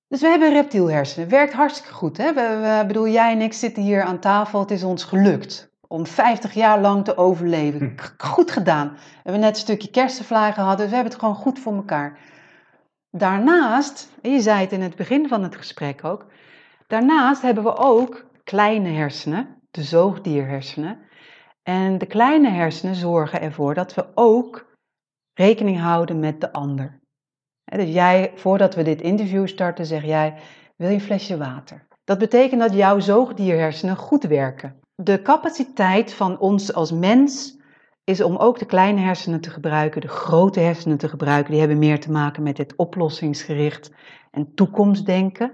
Dus we hebben reptielhersenen. Werkt hartstikke goed. Hè? We, we, bedoel, jij en ik zitten hier aan tafel. Het is ons gelukt om 50 jaar lang te overleven. Hm. Goed gedaan. We hebben net een stukje kersenvlaai gehad, dus we hebben het gewoon goed voor elkaar. Daarnaast, en je zei het in het begin van het gesprek ook, daarnaast hebben we ook kleine hersenen, de zoogdierhersenen. En de kleine hersenen zorgen ervoor dat we ook rekening houden met de ander. Dus jij, voordat we dit interview starten, zeg jij, wil je een flesje water? Dat betekent dat jouw zoogdierhersenen goed werken. De capaciteit van ons als mens is om ook de kleine hersenen te gebruiken, de grote hersenen te gebruiken. Die hebben meer te maken met het oplossingsgericht en toekomstdenken.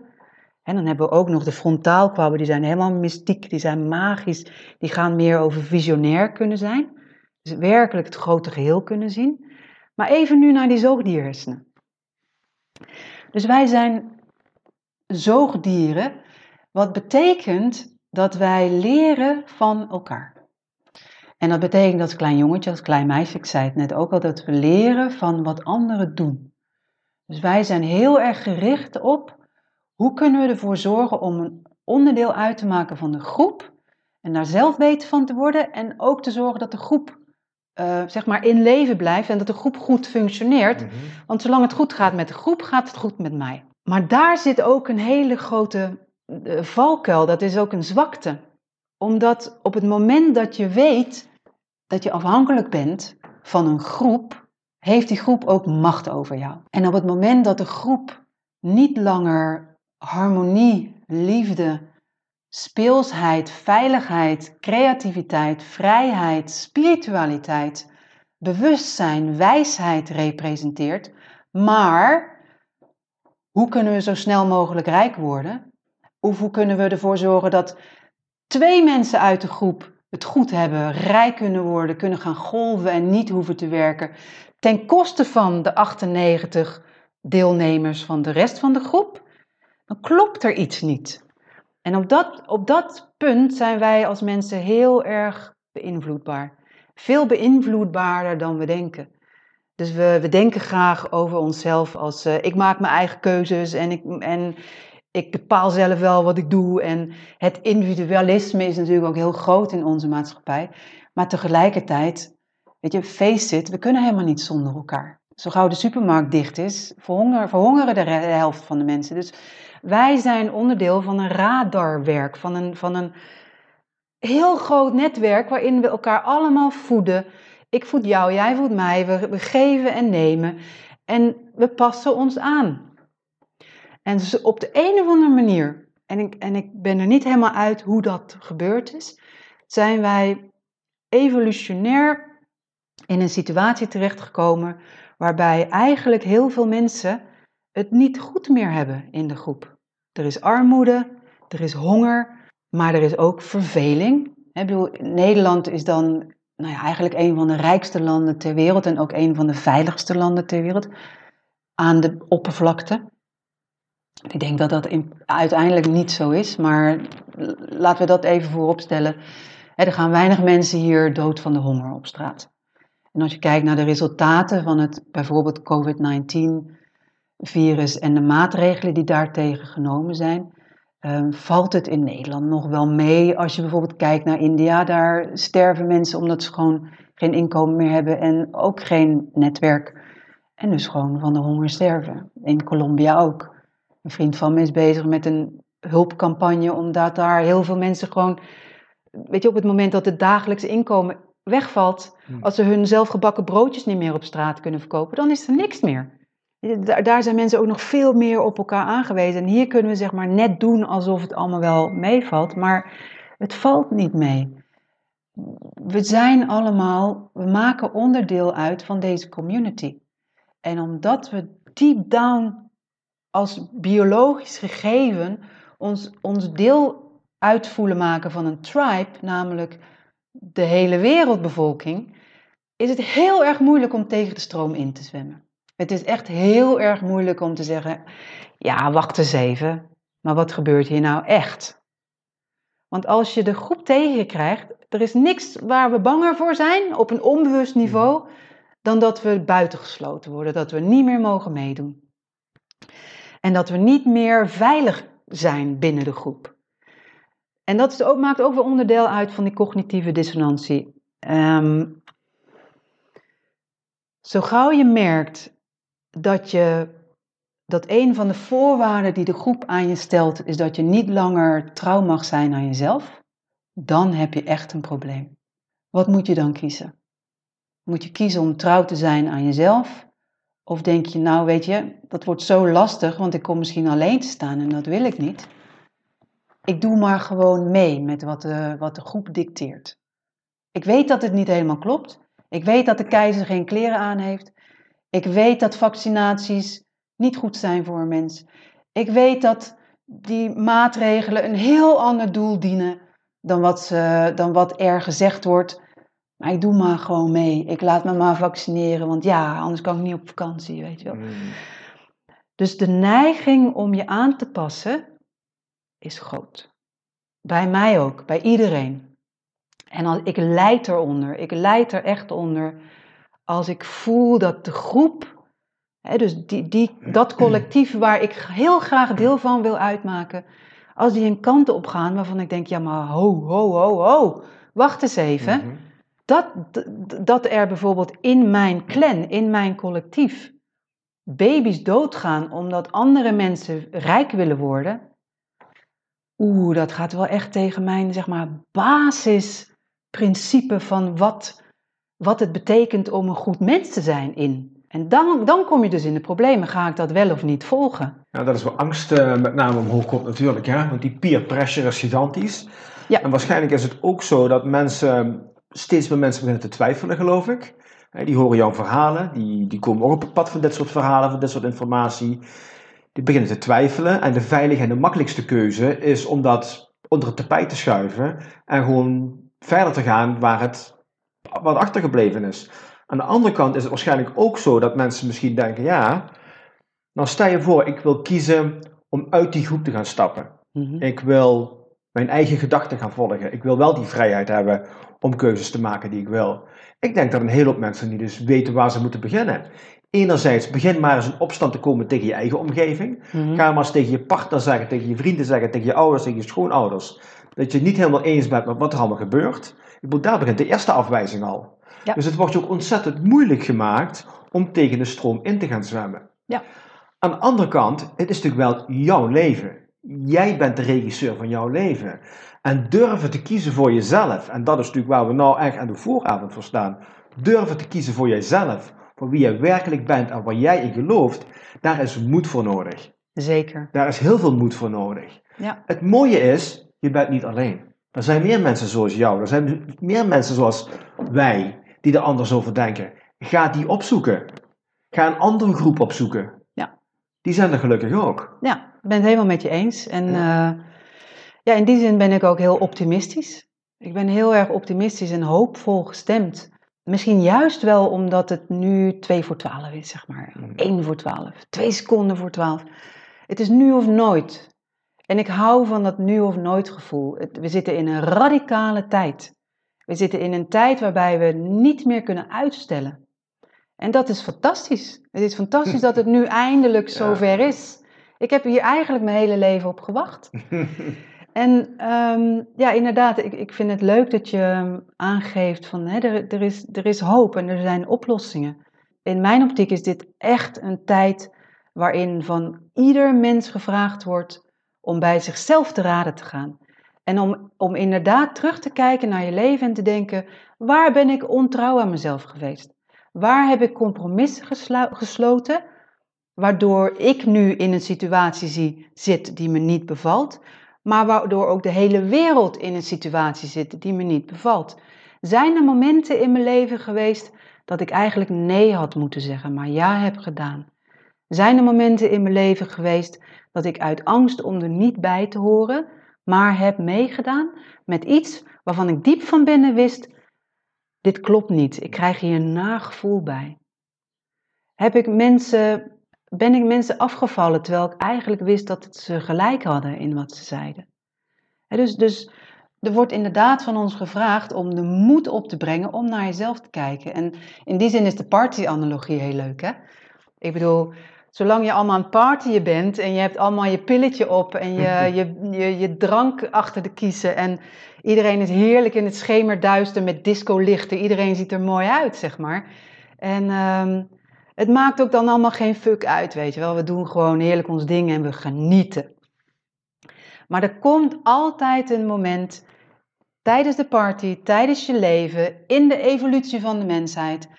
En dan hebben we ook nog de frontaalkwabben, die zijn helemaal mystiek, die zijn magisch. Die gaan meer over visionair kunnen zijn. Dus werkelijk het grote geheel kunnen zien. Maar even nu naar die zoogdierhersenen. Dus wij zijn zoogdieren, wat betekent dat wij leren van elkaar. En dat betekent als klein jongetje, als klein meisje, ik zei het net ook al, dat we leren van wat anderen doen. Dus wij zijn heel erg gericht op hoe kunnen we ervoor zorgen om een onderdeel uit te maken van de groep en daar zelf beter van te worden en ook te zorgen dat de groep uh, zeg maar in leven blijft en dat de groep goed functioneert. Mhm. Want zolang het goed gaat met de groep, gaat het goed met mij. Maar daar zit ook een hele grote uh, valkuil, dat is ook een zwakte. Omdat op het moment dat je weet dat je afhankelijk bent van een groep, heeft die groep ook macht over jou. En op het moment dat de groep niet langer harmonie, liefde, speelsheid, veiligheid, creativiteit, vrijheid, spiritualiteit, bewustzijn, wijsheid representeert, maar hoe kunnen we zo snel mogelijk rijk worden? Of hoe kunnen we ervoor zorgen dat twee mensen uit de groep het goed hebben, rijk kunnen worden, kunnen gaan golven en niet hoeven te werken, ten koste van de 98 deelnemers van de rest van de groep? Dan klopt er iets niet. En op dat, op dat punt zijn wij als mensen heel erg beïnvloedbaar. Veel beïnvloedbaarder dan we denken. Dus we, we denken graag over onszelf als uh, ik maak mijn eigen keuzes en ik, en ik bepaal zelf wel wat ik doe. En het individualisme is natuurlijk ook heel groot in onze maatschappij. Maar tegelijkertijd, weet je, face it, we kunnen helemaal niet zonder elkaar. Zo gauw de supermarkt dicht is, verhonger, verhongeren de helft van de mensen. Dus wij zijn onderdeel van een radarwerk, van een, van een heel groot netwerk waarin we elkaar allemaal voeden. Ik voed jou, jij voedt mij, we, we geven en nemen en we passen ons aan. En op de een of andere manier, en ik, en ik ben er niet helemaal uit hoe dat gebeurd is, zijn wij evolutionair in een situatie terechtgekomen waarbij eigenlijk heel veel mensen het niet goed meer hebben in de groep. Er is armoede, er is honger, maar er is ook verveling. Ik bedoel, Nederland is dan nou ja, eigenlijk een van de rijkste landen ter wereld en ook een van de veiligste landen ter wereld aan de oppervlakte. Ik denk dat dat in, uiteindelijk niet zo is, maar laten we dat even voorop stellen. Er gaan weinig mensen hier dood van de honger op straat. En als je kijkt naar de resultaten van het bijvoorbeeld COVID-19-virus en de maatregelen die daartegen genomen zijn, um, valt het in Nederland nog wel mee. Als je bijvoorbeeld kijkt naar India, daar sterven mensen omdat ze gewoon geen inkomen meer hebben en ook geen netwerk. En dus gewoon van de honger sterven. In Colombia ook. Een vriend van me is bezig met een hulpcampagne, omdat daar heel veel mensen gewoon, weet je, op het moment dat het dagelijkse inkomen wegvalt, Hmm. als ze hun zelfgebakken broodjes niet meer op straat kunnen verkopen, dan is er niks meer. Daar, zijn mensen ook nog veel meer op elkaar aangewezen. En hier kunnen we zeg maar net doen alsof het allemaal wel meevalt, maar het valt niet mee. We zijn allemaal, we maken onderdeel uit van deze community. En omdat we deep down als biologisch gegeven ons, ons deel uitvoelen maken van een tribe, namelijk de hele wereldbevolking, is het heel erg moeilijk om tegen de stroom in te zwemmen. Het is echt heel erg moeilijk om te zeggen: ja, wacht eens even, maar wat gebeurt hier nou echt? Want als je de groep tegenkrijgt, er is niks waar we banger voor zijn op een onbewust niveau dan dat we buitengesloten worden, dat we niet meer mogen meedoen. En dat we niet meer veilig zijn binnen de groep. En dat ook, maakt ook wel onderdeel uit van die cognitieve dissonantie. Um, zo gauw je merkt dat, je, dat een van de voorwaarden die de groep aan je stelt, is dat je niet langer trouw mag zijn aan jezelf, dan heb je echt een probleem. Wat moet je dan kiezen? Moet je kiezen om trouw te zijn aan jezelf? Of denk je, nou weet je, dat wordt zo lastig, want ik kom misschien alleen te staan en dat wil ik niet. Ik doe maar gewoon mee met wat de, wat de groep dicteert. Ik weet dat het niet helemaal klopt. Ik weet dat de keizer geen kleren aan heeft. Ik weet dat vaccinaties niet goed zijn voor een mens. Ik weet dat die maatregelen een heel ander doel dienen dan wat, ze, dan wat er gezegd wordt. Maar ik doe maar gewoon mee. Ik laat me maar vaccineren, want ja, anders kan ik niet op vakantie, weet je wel. Mm. Dus de neiging om je aan te passen is groot. Bij mij ook, bij iedereen. En als, ik leid eronder, ik leid er echt onder als ik voel dat de groep, hè, dus die, die, dat collectief waar ik heel graag deel van wil uitmaken, als die een kant op gaan waarvan ik denk, ja maar ho, ho, ho, ho, wacht eens even. Mhm. dat, dat er bijvoorbeeld in mijn clan, in mijn collectief, baby's doodgaan omdat andere mensen rijk willen worden. Oeh, dat gaat wel echt tegen mijn zeg maar, basisprincipe van wat wat het betekent om een goed mens te zijn in. En dan, dan kom je dus in de problemen. Ga ik dat wel of niet volgen? Ja, dat is waar angst uh, met name omhoog komt natuurlijk. Hè? Want die peer pressure is gigantisch. Ja. En waarschijnlijk is het ook zo dat mensen, steeds meer mensen beginnen te twijfelen, geloof ik. Die horen jouw verhalen, die, die komen ook op het pad van dit soort verhalen, van dit soort informatie. Die beginnen te twijfelen. En de veilige en de makkelijkste keuze is om dat onder het tapijt te schuiven en gewoon verder te gaan waar het wat achtergebleven is. Aan de andere kant is het waarschijnlijk ook zo dat mensen misschien denken: ja, nou stel je voor, ik wil kiezen om uit die groep te gaan stappen. Mhm. Ik wil mijn eigen gedachten gaan volgen. Ik wil wel die vrijheid hebben om keuzes te maken die ik wil. Ik denk dat een hele hoop mensen niet dus weten waar ze moeten beginnen. Enerzijds, begin maar eens in opstand te komen tegen je eigen omgeving. Mhm. Ga maar eens tegen je partner zeggen, tegen je vrienden zeggen, tegen je ouders, tegen je schoonouders. Dat je het niet helemaal eens bent met wat er allemaal gebeurt. Daar begint de eerste afwijzing al. Dus het wordt je ook ontzettend moeilijk gemaakt om tegen de stroom in te gaan zwemmen. Ja. Aan de andere kant, het is natuurlijk wel jouw leven. Jij bent de regisseur van jouw leven. En durven te kiezen voor jezelf, en dat is natuurlijk waar we nou echt aan de vooravond voor staan. Durven te kiezen voor jezelf, voor wie jij werkelijk bent en waar jij in gelooft, daar is moed voor nodig. Zeker. Daar is heel veel moed voor nodig. Ja. Het mooie is, je bent niet alleen. Er zijn meer mensen zoals jou. Er zijn meer mensen zoals wij die er anders over denken. Ga die opzoeken. Ga een andere groep opzoeken. Ja. Die zijn er gelukkig ook. Ja, ik ben het helemaal met je eens. En ja. Uh, ja, in die zin ben ik ook heel optimistisch. Ik ben heel erg optimistisch en hoopvol gestemd. Misschien juist wel omdat het nu 2 voor 12 is, zeg maar. 1 mm. voor 12, 2 seconden voor 12. Het is nu of nooit. En ik hou van dat nu of nooit gevoel. We zitten in een radicale tijd. We zitten in een tijd waarbij we niet meer kunnen uitstellen. En dat is fantastisch. Het is fantastisch dat het nu eindelijk zover is. Ik heb hier eigenlijk mijn hele leven op gewacht. en ehm, ja, inderdaad, ik, ik vind het leuk dat je aangeeft van hè, er, er, is, er is hoop en er zijn oplossingen. In mijn optiek is dit echt een tijd waarin van ieder mens gevraagd wordt om bij zichzelf te raden te gaan. En om, om inderdaad terug te kijken naar je leven en te denken: waar ben ik ontrouw aan mezelf geweest? Waar heb ik compromissen gesloten, waardoor ik nu in een situatie zit die me niet bevalt, maar waardoor ook de hele wereld in een situatie zit die me niet bevalt? Zijn er momenten in mijn leven geweest dat ik eigenlijk nee had moeten zeggen, maar ja heb gedaan? Zijn er momenten in mijn leven geweest dat ik uit angst om er niet bij te horen, maar heb meegedaan met iets waarvan ik diep van binnen wist: dit klopt niet. Ik krijg hier een nagevoel bij. Heb ik mensen, ben ik mensen afgevallen terwijl ik eigenlijk wist dat ze gelijk hadden in wat ze zeiden? dus, dus er wordt inderdaad van ons gevraagd om de moed op te brengen om naar jezelf te kijken. En in die zin is de party-analogie heel leuk. Hè? Ik bedoel, zolang je allemaal aan het partyen bent en je hebt allemaal je pilletje op en je, je, je, je drank achter de kiezen en iedereen is heerlijk in het schemerduister met disco-lichten. Iedereen ziet er mooi uit, zeg maar. En ehm, het maakt ook dan allemaal geen fuck uit, weet je wel. We doen gewoon heerlijk ons ding en we genieten. Maar er komt altijd een moment tijdens de party, tijdens je leven, in de evolutie van de mensheid,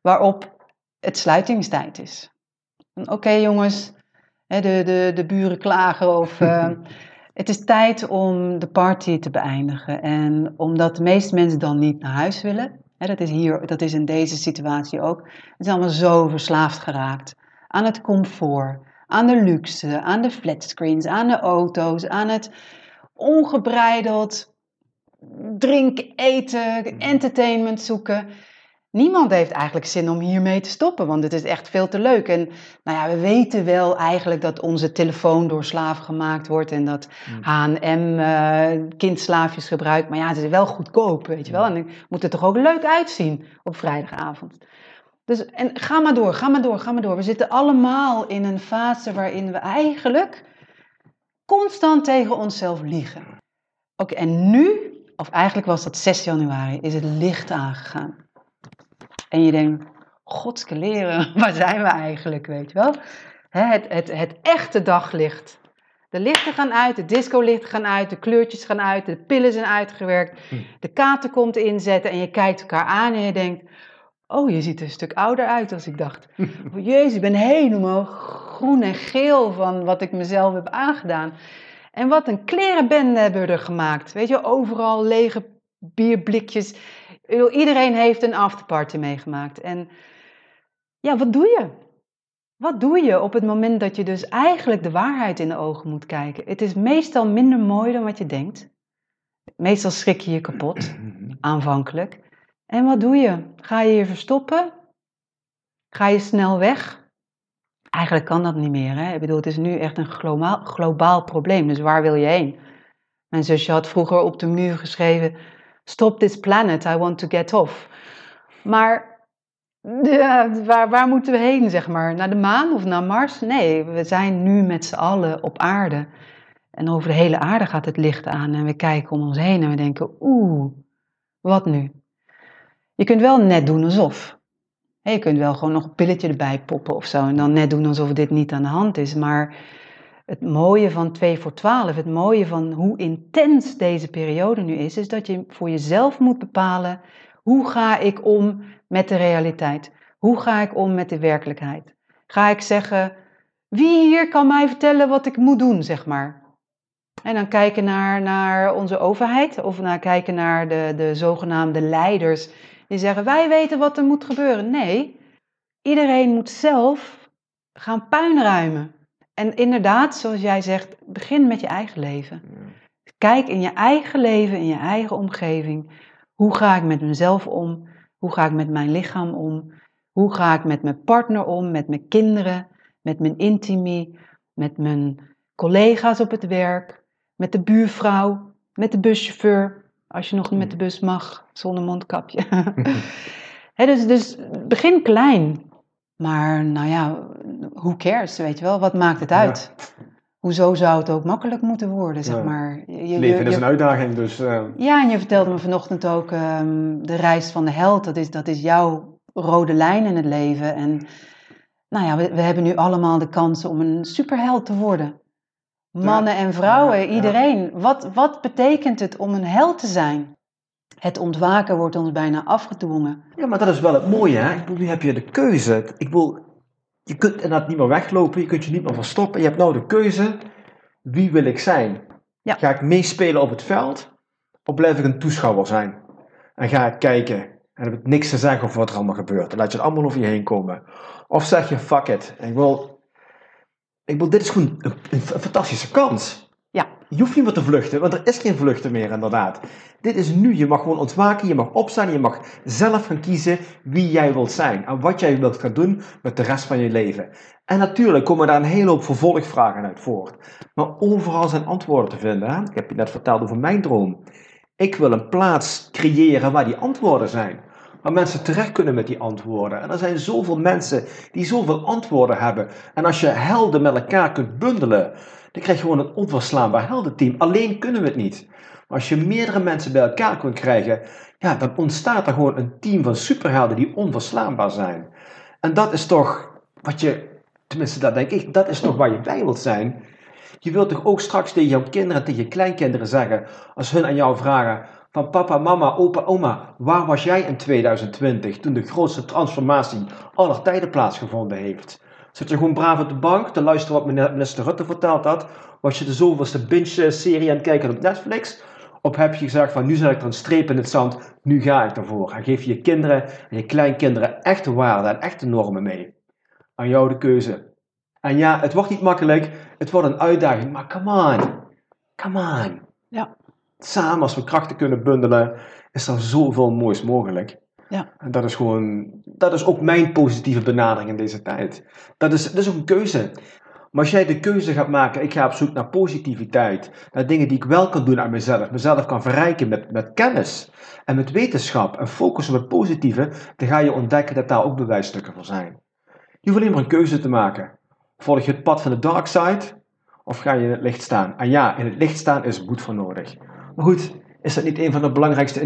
waarop het sluitingstijd is. Oké jongens, de, de, de buren klagen of uh, het is tijd om de party te beëindigen. En omdat de meeste mensen dan niet naar huis willen, hè, dat, is hier, dat is in deze situatie ook, het is allemaal zo verslaafd geraakt aan het comfort, aan de luxe, aan de flatscreens, aan de auto's, aan het ongebreideld drinken, eten, entertainment zoeken. Niemand heeft eigenlijk zin om hiermee te stoppen, want het is echt veel te leuk. En nou ja, we weten wel eigenlijk dat onze telefoon door slaven gemaakt wordt en dat H&M uh, kindslaafjes gebruikt. Maar ja, het is wel goedkoop, weet je wel. En het moet er toch ook leuk uitzien op vrijdagavond. Dus en ga maar door, ga maar door, ga maar door. We zitten allemaal in een fase waarin we eigenlijk constant tegen onszelf liegen. Oké, en nu, of eigenlijk was dat 6 januari, is het licht aangegaan. En je denkt, godske leren, waar zijn we eigenlijk, weet je wel? Het, het, het echte daglicht. De lichten gaan uit, de discolichten gaan uit, de kleurtjes gaan uit, de pillen zijn uitgewerkt, hm. de kater komt inzetten en je kijkt elkaar aan en je denkt, oh, je ziet er een stuk ouder uit als ik dacht. Oh, jezus, ik ben helemaal groen en geel van wat ik mezelf heb aangedaan. En wat een klerenbende hebben we er gemaakt. Weet je, overal lege bierblikjes. Iedereen heeft een afterparty meegemaakt. En ja, wat doe je? Wat doe je op het moment dat je dus eigenlijk de waarheid in de ogen moet kijken? Het is meestal minder mooi dan wat je denkt. Meestal schrik je je kapot, aanvankelijk. En wat doe je? Ga je je verstoppen? Ga je snel weg? Eigenlijk kan dat niet meer. Hè? Ik bedoel, het is nu echt een globaal, globaal probleem. Dus waar wil je heen? Mijn zusje had vroeger op de muur geschreven: Stop this planet, I want to get off. Maar waar, waar moeten we heen, zeg maar? Naar de maan of naar Mars? Nee, we zijn nu met z'n allen op aarde. En over de hele aarde gaat het licht aan. En we kijken om ons heen en we denken: Oeh, wat nu? Je kunt wel net doen alsof. Je kunt wel gewoon nog een pilletje erbij poppen of zo. En dan net doen alsof dit niet aan de hand is. Maar het mooie van 2 voor 12, het mooie van hoe intens deze periode nu is, is dat je voor jezelf moet bepalen: hoe ga ik om met de realiteit? Hoe ga ik om met de werkelijkheid? Ga ik zeggen: wie hier kan mij vertellen wat ik moet doen, zeg maar? En dan kijken naar, naar onze overheid of naar kijken naar de, de zogenaamde leiders die zeggen wij weten wat er moet gebeuren. Nee, iedereen moet zelf gaan puinruimen. En inderdaad, zoals jij zegt, begin met je eigen leven. Kijk in je eigen leven, in je eigen omgeving. Hoe ga ik met mezelf om? Hoe ga ik met mijn lichaam om? Hoe ga ik met mijn partner om, met mijn kinderen, met mijn intimie, met mijn collega's op het werk, met de buurvrouw, met de buschauffeur, als je nog met de bus mag, zonder mondkapje. dus, dus begin klein. Maar nou ja, who cares, weet je wel? Wat maakt het uit? Hoezo zou het ook makkelijk moeten worden, zeg maar. Je, Leven is een uitdaging, dus... Uh... Ja, en je vertelde me vanochtend ook... Um, de reis van de held, dat is, dat is jouw rode lijn in het leven. En nou ja, we, we hebben nu allemaal de kans om een superheld te worden. Mannen en vrouwen, iedereen. Wat, wat betekent het om een held te zijn? Het ontwaken wordt ons bijna afgedwongen. Ja, maar dat is wel het mooie, hè? Ik bedoel, nu heb je de keuze. Ik bedoel, je kunt inderdaad niet meer weglopen, je kunt je niet meer verstoppen. Je hebt nou de keuze, wie wil ik zijn? Ja. Ga ik meespelen op het veld, of blijf ik een toeschouwer zijn? En ga ik kijken en heb ik niks te zeggen over wat er allemaal gebeurt. Dan laat je het allemaal over je heen komen. Of zeg je, fuck it, ik wil ik bedoel, dit is gewoon een, fantastische kans. Ja. Je hoeft niet meer te vluchten, want er is geen vluchten meer inderdaad. Dit is nu. Je mag gewoon ontwaken, je mag opstaan, je mag zelf gaan kiezen wie jij wilt zijn en wat jij wilt gaan doen met de rest van je leven. En natuurlijk komen daar een hele hoop vervolgvragen uit voort. Maar overal zijn antwoorden te vinden. Ik heb je net verteld over mijn droom. Ik wil een plaats creëren waar die antwoorden zijn. Waar mensen terecht kunnen met die antwoorden. En er zijn zoveel mensen die zoveel antwoorden hebben. En als je helden met elkaar kunt bundelen, dan krijg je gewoon een onverslaanbaar heldenteam. Alleen kunnen we het niet. Maar als je meerdere mensen bij elkaar kunt krijgen, ja, dan ontstaat er gewoon een team van superhelden die onverslaanbaar zijn. En dat is toch wat je, tenminste dat denk ik, dat is toch waar je bij wilt zijn. Je wilt toch ook straks tegen jouw kinderen, tegen je kleinkinderen zeggen, als hun aan jou vragen, van papa, mama, opa, oma, waar was jij in 2020 toen de grootste transformatie aller tijden plaatsgevonden heeft? Zit je gewoon braaf op de bank te luisteren wat minister Rutte verteld had? Was je de zoveelste binge-serie aan het kijken op Netflix? Of heb je gezegd van nu zet ik er een streep in het zand, nu ga ik ervoor. En geef je je kinderen en je kleinkinderen echte waarden en echte normen mee. Aan jou de keuze. En ja, het wordt niet makkelijk, het wordt een uitdaging, maar come on. Come on. Ja. Samen als we krachten kunnen bundelen, is er zoveel moois mogelijk. Ja. En dat is gewoon, dat is ook mijn positieve benadering in deze tijd. Dat is, dat is ook een keuze. Maar als jij de keuze gaat maken, ik ga op zoek naar positiviteit, naar dingen die ik wel kan doen aan mezelf, mezelf kan verrijken met, met kennis en met wetenschap en focus op het positieve, dan ga je ontdekken dat daar ook bewijsstukken voor zijn. Je hoeft alleen maar een keuze te maken. Volg je het pad van de dark side of ga je in het licht staan? En ja, in het licht staan is moed voor nodig. Maar goed, is dat niet een van de belangrijkste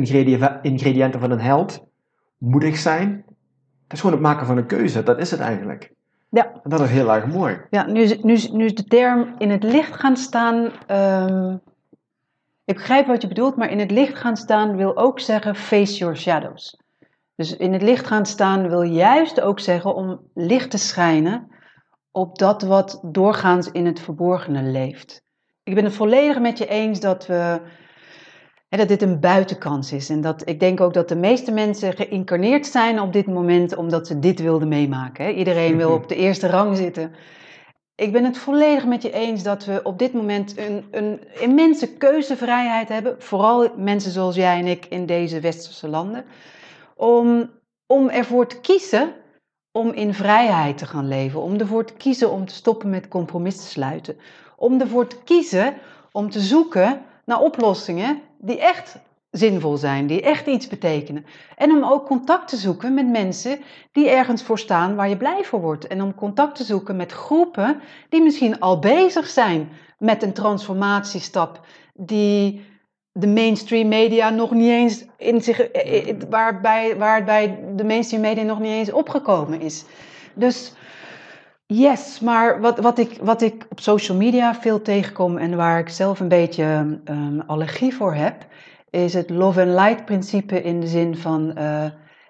ingrediënten van een held? Moedig zijn? Dat is gewoon het maken van een keuze, dat is het eigenlijk. Ja. En dat is heel erg mooi. Ja, nu is, nu, is, nu is de term in het licht gaan staan. ehm, ik begrijp wat je bedoelt, maar in het licht gaan staan wil ook zeggen face your shadows. Dus in het licht gaan staan wil juist ook zeggen om licht te schijnen op dat wat doorgaans in het verborgene leeft. Ik ben het volledig met je eens dat we dat dit een buitenkans is. En dat ik denk ook dat de meeste mensen geïncarneerd zijn op dit moment omdat ze dit wilden meemaken. Hè. Iedereen wil op de eerste rang zitten. Ik ben het volledig met je eens dat we op dit moment een, een immense keuzevrijheid hebben. Vooral mensen zoals jij en ik in deze westerse landen. Om, om ervoor te kiezen om in vrijheid te gaan leven. Om ervoor te kiezen om te stoppen met compromissen te sluiten. Om ervoor te kiezen om te zoeken naar oplossingen die echt zinvol zijn, die echt iets betekenen. En om ook contact te zoeken met mensen die ergens voor staan waar je blij voor wordt. En om contact te zoeken met groepen die misschien al bezig zijn met een transformatiestap die de mainstream media nog niet eens in zich, eh, eh, waarbij, waar het bij de mainstream media nog niet eens opgekomen is. Dus yes, maar wat, wat, ik, wat ik op social media veel tegenkom en waar ik zelf een beetje um, allergie voor heb, is het love and light principe in de zin van uh,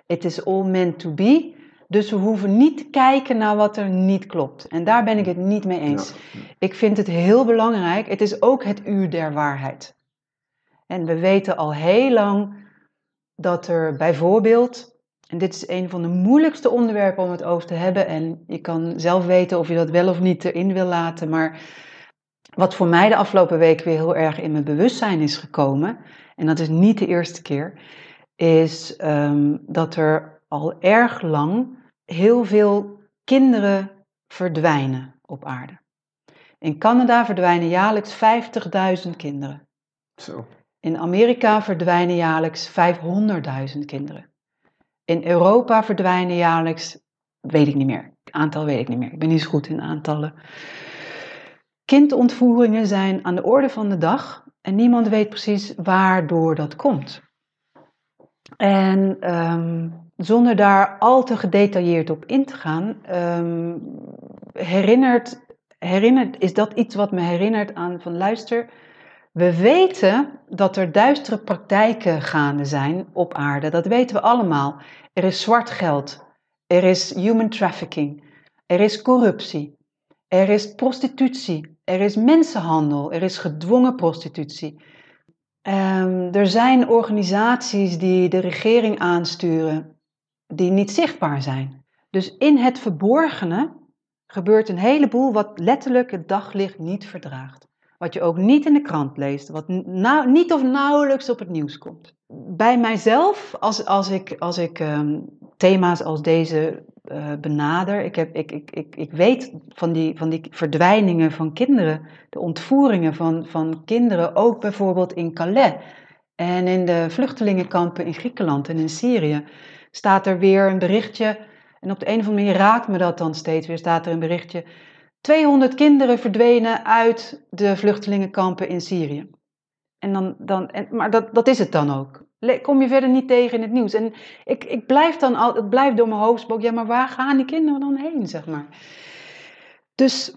it is all meant to be. Dus we hoeven niet te kijken naar wat er niet klopt. En daar ben ik het niet mee eens. Ja. Ik vind het heel belangrijk. Het is ook het uur der waarheid. En we weten al heel lang dat er bijvoorbeeld, en dit is een van de moeilijkste onderwerpen om het over te hebben, en je kan zelf weten of je dat wel of niet erin wil laten, maar wat voor mij de afgelopen week weer heel erg in mijn bewustzijn is gekomen, en dat is niet de eerste keer, is um, dat er al erg lang heel veel kinderen verdwijnen op aarde. In Canada verdwijnen jaarlijks 50.000 kinderen. Zo. In Amerika verdwijnen jaarlijks 500.000 kinderen. In Europa verdwijnen jaarlijks, weet ik niet meer, aantal weet ik niet meer. Ik ben niet zo goed in aantallen. Kindontvoeringen zijn aan de orde van de dag en niemand weet precies waardoor dat komt. En um, zonder daar al te gedetailleerd op in te gaan, um, herinnert, herinnert, is dat iets wat me herinnert aan van luister, we weten dat er duistere praktijken gaande zijn op aarde. Dat weten we allemaal. Er is zwart geld. Er is human trafficking. Er is corruptie. Er is prostitutie. Er is mensenhandel. Er is gedwongen prostitutie. Um, er zijn organisaties die de regering aansturen die niet zichtbaar zijn. Dus in het verborgene gebeurt een heleboel wat letterlijk het daglicht niet verdraagt. Wat je ook niet in de krant leest, wat nou, niet of nauwelijks op het nieuws komt. Bij mijzelf, als, als ik, als ik um, thema's als deze uh, benader, ik, heb, ik, ik, ik, ik weet van die, van die verdwijningen van kinderen, de ontvoeringen van, van kinderen, ook bijvoorbeeld in Calais en in de vluchtelingenkampen in Griekenland en in Syrië, staat er weer een berichtje, en op de een of andere manier raakt me dat dan steeds weer, staat er een berichtje 200 kinderen verdwenen uit de vluchtelingenkampen in Syrië. En dan, dan, en, maar dat, dat is het dan ook. Kom je verder niet tegen in het nieuws. En ik, ik blijf dan al, het blijft door mijn hoofd spoken. Ja, maar waar gaan die kinderen dan heen, zeg maar? Dus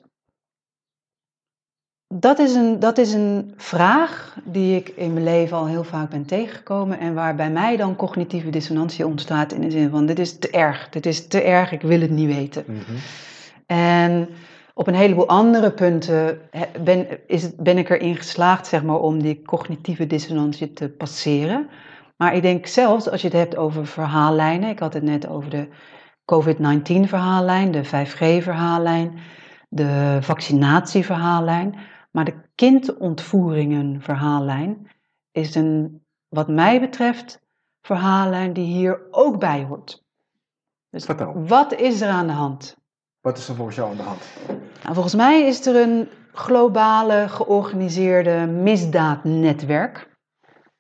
dat is, een, dat is een vraag die ik in mijn leven al heel vaak ben tegengekomen. En waar bij mij dan cognitieve dissonantie ontstaat in de zin van: dit is te erg, dit is te erg, ik wil het niet weten. Mhm. En op een heleboel andere punten ben, is, ben ik erin geslaagd zeg maar, om die cognitieve dissonantie te passeren. Maar ik denk zelfs als je het hebt over verhaallijnen, ik had het net over de COVID-19-verhaallijn, de 5G-verhaallijn, de vaccinatieverhaallijn. Maar de kindontvoeringen-verhaallijn is een, wat mij betreft, verhaallijn die hier ook bij hoort. Dus Vertel. wat is er aan de hand? Wat is er volgens jou aan de hand? Nou, volgens mij is er een globale georganiseerde misdaadnetwerk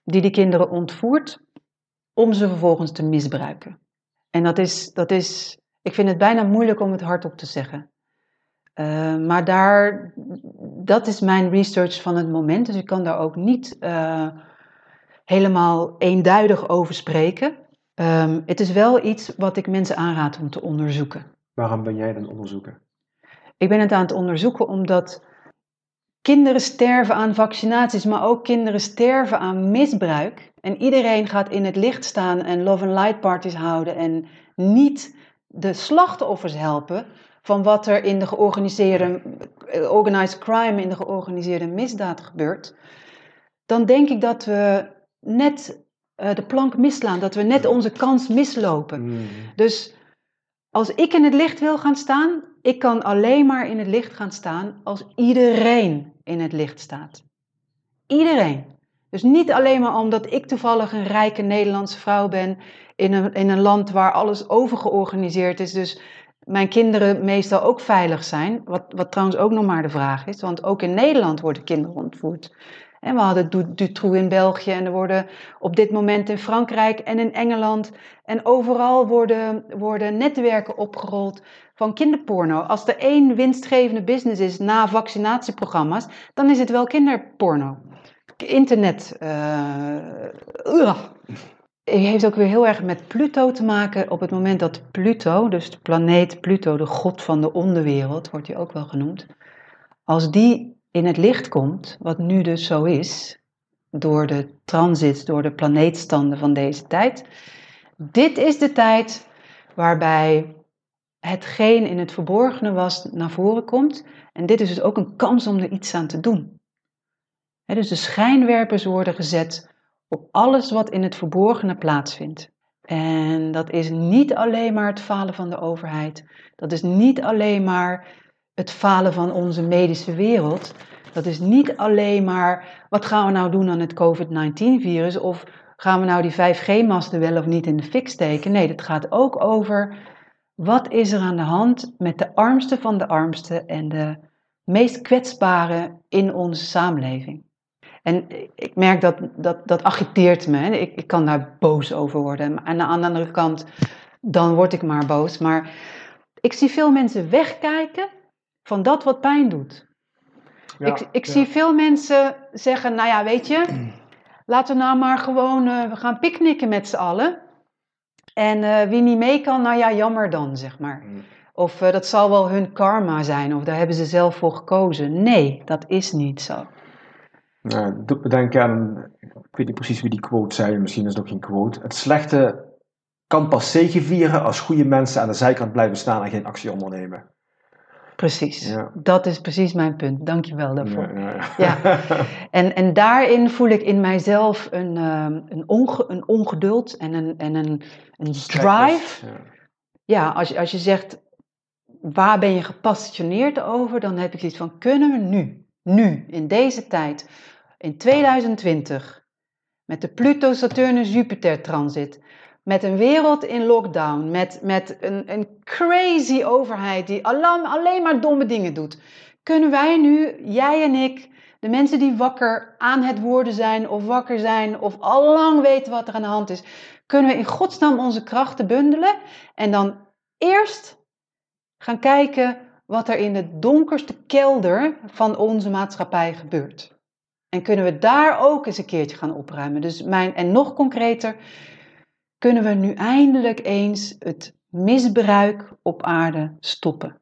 die die kinderen ontvoert om ze vervolgens te misbruiken. En dat is, dat is ik vind het bijna moeilijk om het hardop te zeggen. Uh, maar daar, dat is mijn research van het moment, dus ik kan daar ook niet uh, helemaal eenduidig over spreken. Um, het is wel iets wat ik mensen aanraad om te onderzoeken. Waarom ben jij dan onderzoeken? Ik ben het aan het onderzoeken omdat kinderen sterven aan vaccinaties, maar ook kinderen sterven aan misbruik. En iedereen gaat in het licht staan en love and light parties houden en niet de slachtoffers helpen van wat er in de georganiseerde organized crime, in de georganiseerde misdaad gebeurt. Dan denk ik dat we net uh, de plank misslaan, dat we net onze kans mislopen. Mm. Dus als ik in het licht wil gaan staan, ik kan alleen maar in het licht gaan staan als iedereen in het licht staat. Iedereen. Dus niet alleen maar omdat ik toevallig een rijke Nederlandse vrouw ben in een, in een land waar alles overgeorganiseerd is. Dus mijn kinderen meestal ook veilig zijn. Wat, wat trouwens ook nog maar de vraag is, want ook in Nederland worden kinderen ontvoerd. En we hadden Dutroux in België en er worden op dit moment in Frankrijk en in Engeland en overal worden, worden netwerken opgerold van kinderporno. Als er één winstgevende business is na vaccinatieprogramma's, dan is het wel kinderporno. Internet. Uh, heeft ook weer heel erg met Pluto te maken. Op het moment dat Pluto, dus de planeet Pluto, de god van de onderwereld, wordt hij ook wel genoemd. Als die in het licht komt, wat nu dus zo is, door de transits, door de planeetstanden van deze tijd. Dit is de tijd waarbij hetgeen in het verborgene was naar voren komt. En dit is dus ook een kans om er iets aan te doen. dus de schijnwerpers worden gezet op alles wat in het verborgene plaatsvindt. En dat is niet alleen maar het falen van de overheid. Dat is niet alleen maar het falen van onze medische wereld. Dat is niet alleen maar wat gaan we nou doen aan het COVID-19-virus of gaan we nou die 5G-masten wel of niet in de fik steken. Nee, het gaat ook over wat is er aan de hand met de armste van de armsten en de meest kwetsbare in onze samenleving. En ik merk dat dat, dat agiteert me. Ik, ik kan daar boos over worden. En aan de andere kant, dan word ik maar boos. Maar ik zie veel mensen wegkijken van dat wat pijn doet. Ja, ik ik zie veel mensen zeggen, nou ja, weet je, laten we nou maar gewoon uh, we gaan picknicken met z'n allen. En uh, wie niet mee kan, nou ja, jammer dan, zeg maar. Mm. Of uh, dat zal wel hun karma zijn, of daar hebben ze zelf voor gekozen. Nee, dat is niet zo. Nou, doet me denken aan, ik weet niet precies wie die quote zei, misschien is het ook geen quote. Het slechte kan pas vieren als goede mensen aan de zijkant blijven staan en geen actie ondernemen. Precies, ja. dat is precies mijn punt. Dank je wel daarvoor. Ja, ja, ja. En, en daarin voel ik in mijzelf een, um, een, onge, een ongeduld en een, en een, een drive. Ja, als, je, als je zegt, waar ben je gepassioneerd over? Dan heb ik iets van, kunnen we nu? nu, in deze tijd, in 2020, met de Pluto-Saturnus-Jupiter-transit, met een wereld in lockdown, met, met een, een crazy overheid die alleen, maar domme dingen doet, kunnen wij nu, jij en ik, de mensen die wakker aan het worden zijn of wakker zijn of al lang weten wat er aan de hand is, kunnen we in godsnaam onze krachten bundelen en dan eerst gaan kijken wat er in de donkerste kelder van onze maatschappij gebeurt. En kunnen we daar ook eens een keertje gaan opruimen. Dus mijn, en nog concreter, kunnen we nu eindelijk eens het misbruik op aarde stoppen.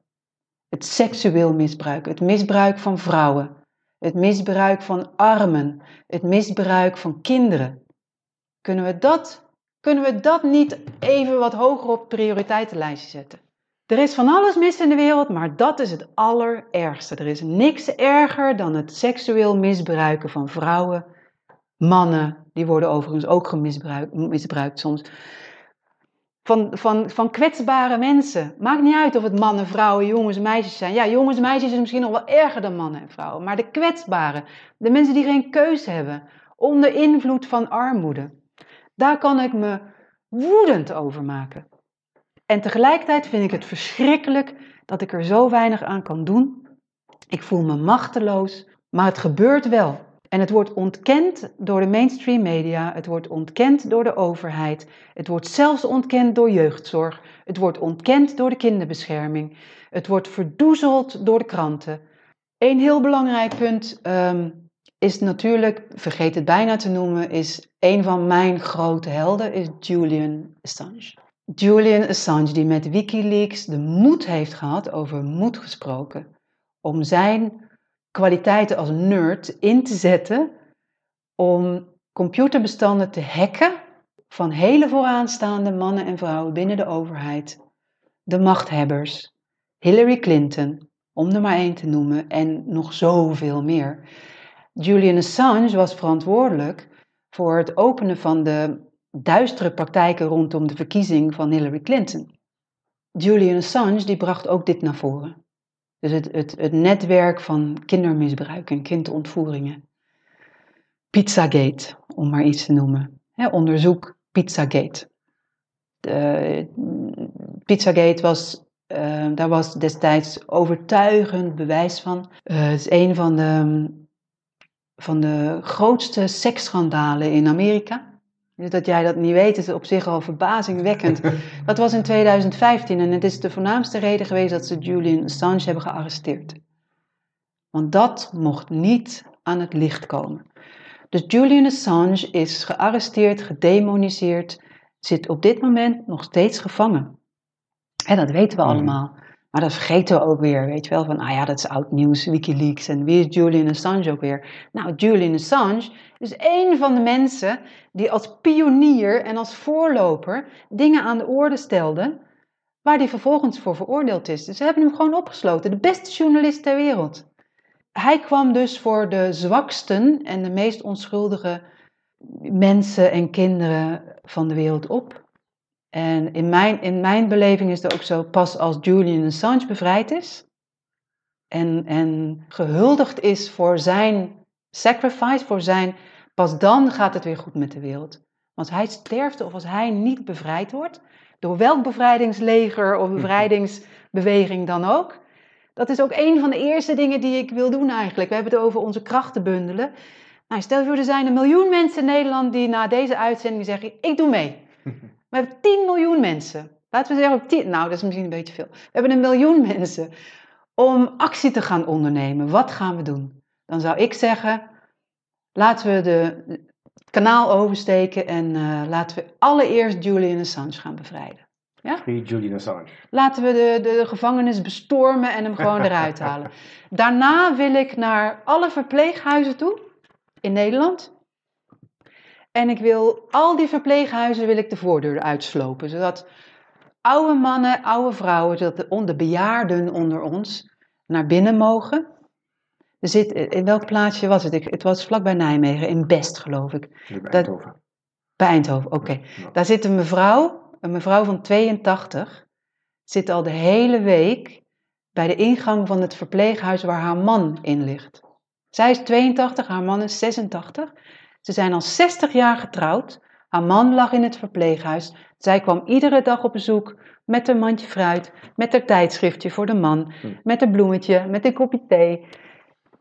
Het seksueel misbruik, het misbruik van vrouwen, het misbruik van armen, het misbruik van kinderen. Kunnen we dat, kunnen we dat niet even wat hoger op het prioriteitenlijstje zetten? Er is van alles mis in de wereld, maar dat is het allerergste. Er is niks erger dan het seksueel misbruiken van vrouwen, mannen, die worden overigens ook gemisbruikt, misbruikt soms. Van, van, van kwetsbare mensen. Maakt niet uit of het mannen, vrouwen, jongens, meisjes zijn. Ja, jongens, meisjes is misschien nog wel erger dan mannen en vrouwen. Maar de kwetsbaren, de mensen die geen keuze hebben, onder invloed van armoede. Daar kan ik me woedend over maken. En tegelijkertijd vind ik het verschrikkelijk dat ik er zo weinig aan kan doen. Ik voel me machteloos, maar het gebeurt wel. En het wordt ontkend door de mainstream media, het wordt ontkend door de overheid, het wordt zelfs ontkend door jeugdzorg, het wordt ontkend door de kinderbescherming, het wordt verdoezeld door de kranten. Een heel belangrijk punt um, is natuurlijk, vergeet het bijna te noemen, is een van mijn grote helden, is Julian Assange. Julian Assange, die met Wikileaks de moed heeft gehad, over moed gesproken, om zijn kwaliteiten als nerd in te zetten om computerbestanden te hacken van hele vooraanstaande mannen en vrouwen binnen de overheid, de machthebbers, Hillary Clinton, om er maar één te noemen, en nog zoveel meer. Julian Assange was verantwoordelijk voor het openen van de duistere praktijken rondom de verkiezing van Hillary Clinton. Julian Assange die bracht ook dit naar voren. Dus het, het, het netwerk van kindermisbruik en kindontvoeringen. Pizzagate, om maar iets te noemen. onderzoek Pizzagate. De, Pizzagate was, uh, daar was destijds overtuigend bewijs van. Uh, het is een van de, van de grootste seksschandalen in Amerika. Dus dat jij dat niet weet, is op zich al verbazingwekkend. Dat was in 2015 en het is de voornaamste reden geweest dat ze Julian Assange hebben gearresteerd. Want dat mocht niet aan het licht komen. Dus Julian Assange is gearresteerd, gedemoniseerd, zit op dit moment nog steeds gevangen. En dat weten we mhm. allemaal. Maar dat vergeten we ook weer, weet je wel, van, ah ja, dat is oud nieuws, Wikileaks. En wie is Julian Assange ook weer? Nou, Julian Assange is een van de mensen die als pionier en als voorloper dingen aan de orde stelde, waar hij vervolgens voor veroordeeld is. Dus ze hebben hem gewoon opgesloten, de beste journalist ter wereld. Hij kwam dus voor de zwaksten en de meest onschuldige mensen en kinderen van de wereld op. En in mijn, in mijn beleving is het ook zo, pas als Julian Assange bevrijd is en, en gehuldigd is voor zijn sacrifice, voor zijn, pas dan gaat het weer goed met de wereld. Als hij sterft of als hij niet bevrijd wordt, door welk bevrijdingsleger of bevrijdingsbeweging dan ook, dat is ook een van de eerste dingen die ik wil doen eigenlijk. We hebben het over onze krachten bundelen. Nou, stel je voor, er zijn een miljoen mensen in Nederland die na deze uitzending zeggen, ik doe mee. We hebben 10 miljoen mensen. Laten we zeggen 10, nou dat is misschien een beetje veel. We hebben een miljoen mensen om actie te gaan ondernemen. Wat gaan we doen? Dan zou ik zeggen, laten we de, het kanaal oversteken en uh, laten we allereerst Julian Assange gaan bevrijden. Ja? Free Julian Assange. Laten we de, de gevangenis bestormen en hem gewoon eruit halen. Daarna wil ik naar alle verpleeghuizen toe in Nederland. En ik wil al die verpleeghuizen wil ik de voordeur uitslopen, zodat oude mannen, oude vrouwen, zodat de, de bejaarden onder ons naar binnen mogen. Er zit, in welk plaatsje was het? Ik, het was vlakbij Nijmegen, in Best geloof ik. Bij Eindhoven. Dat, bij Eindhoven, oké. Daar zit een mevrouw, een mevrouw van 82, zit al de hele week bij de ingang van het verpleeghuis waar haar man in ligt. Zij is 82, haar man is 86. Ze zijn al 60 jaar getrouwd. Haar man lag in het verpleeghuis. Zij kwam iedere dag op bezoek met een mandje fruit, met haar tijdschriftje voor de man, hm. met een bloemetje, met een kopje thee.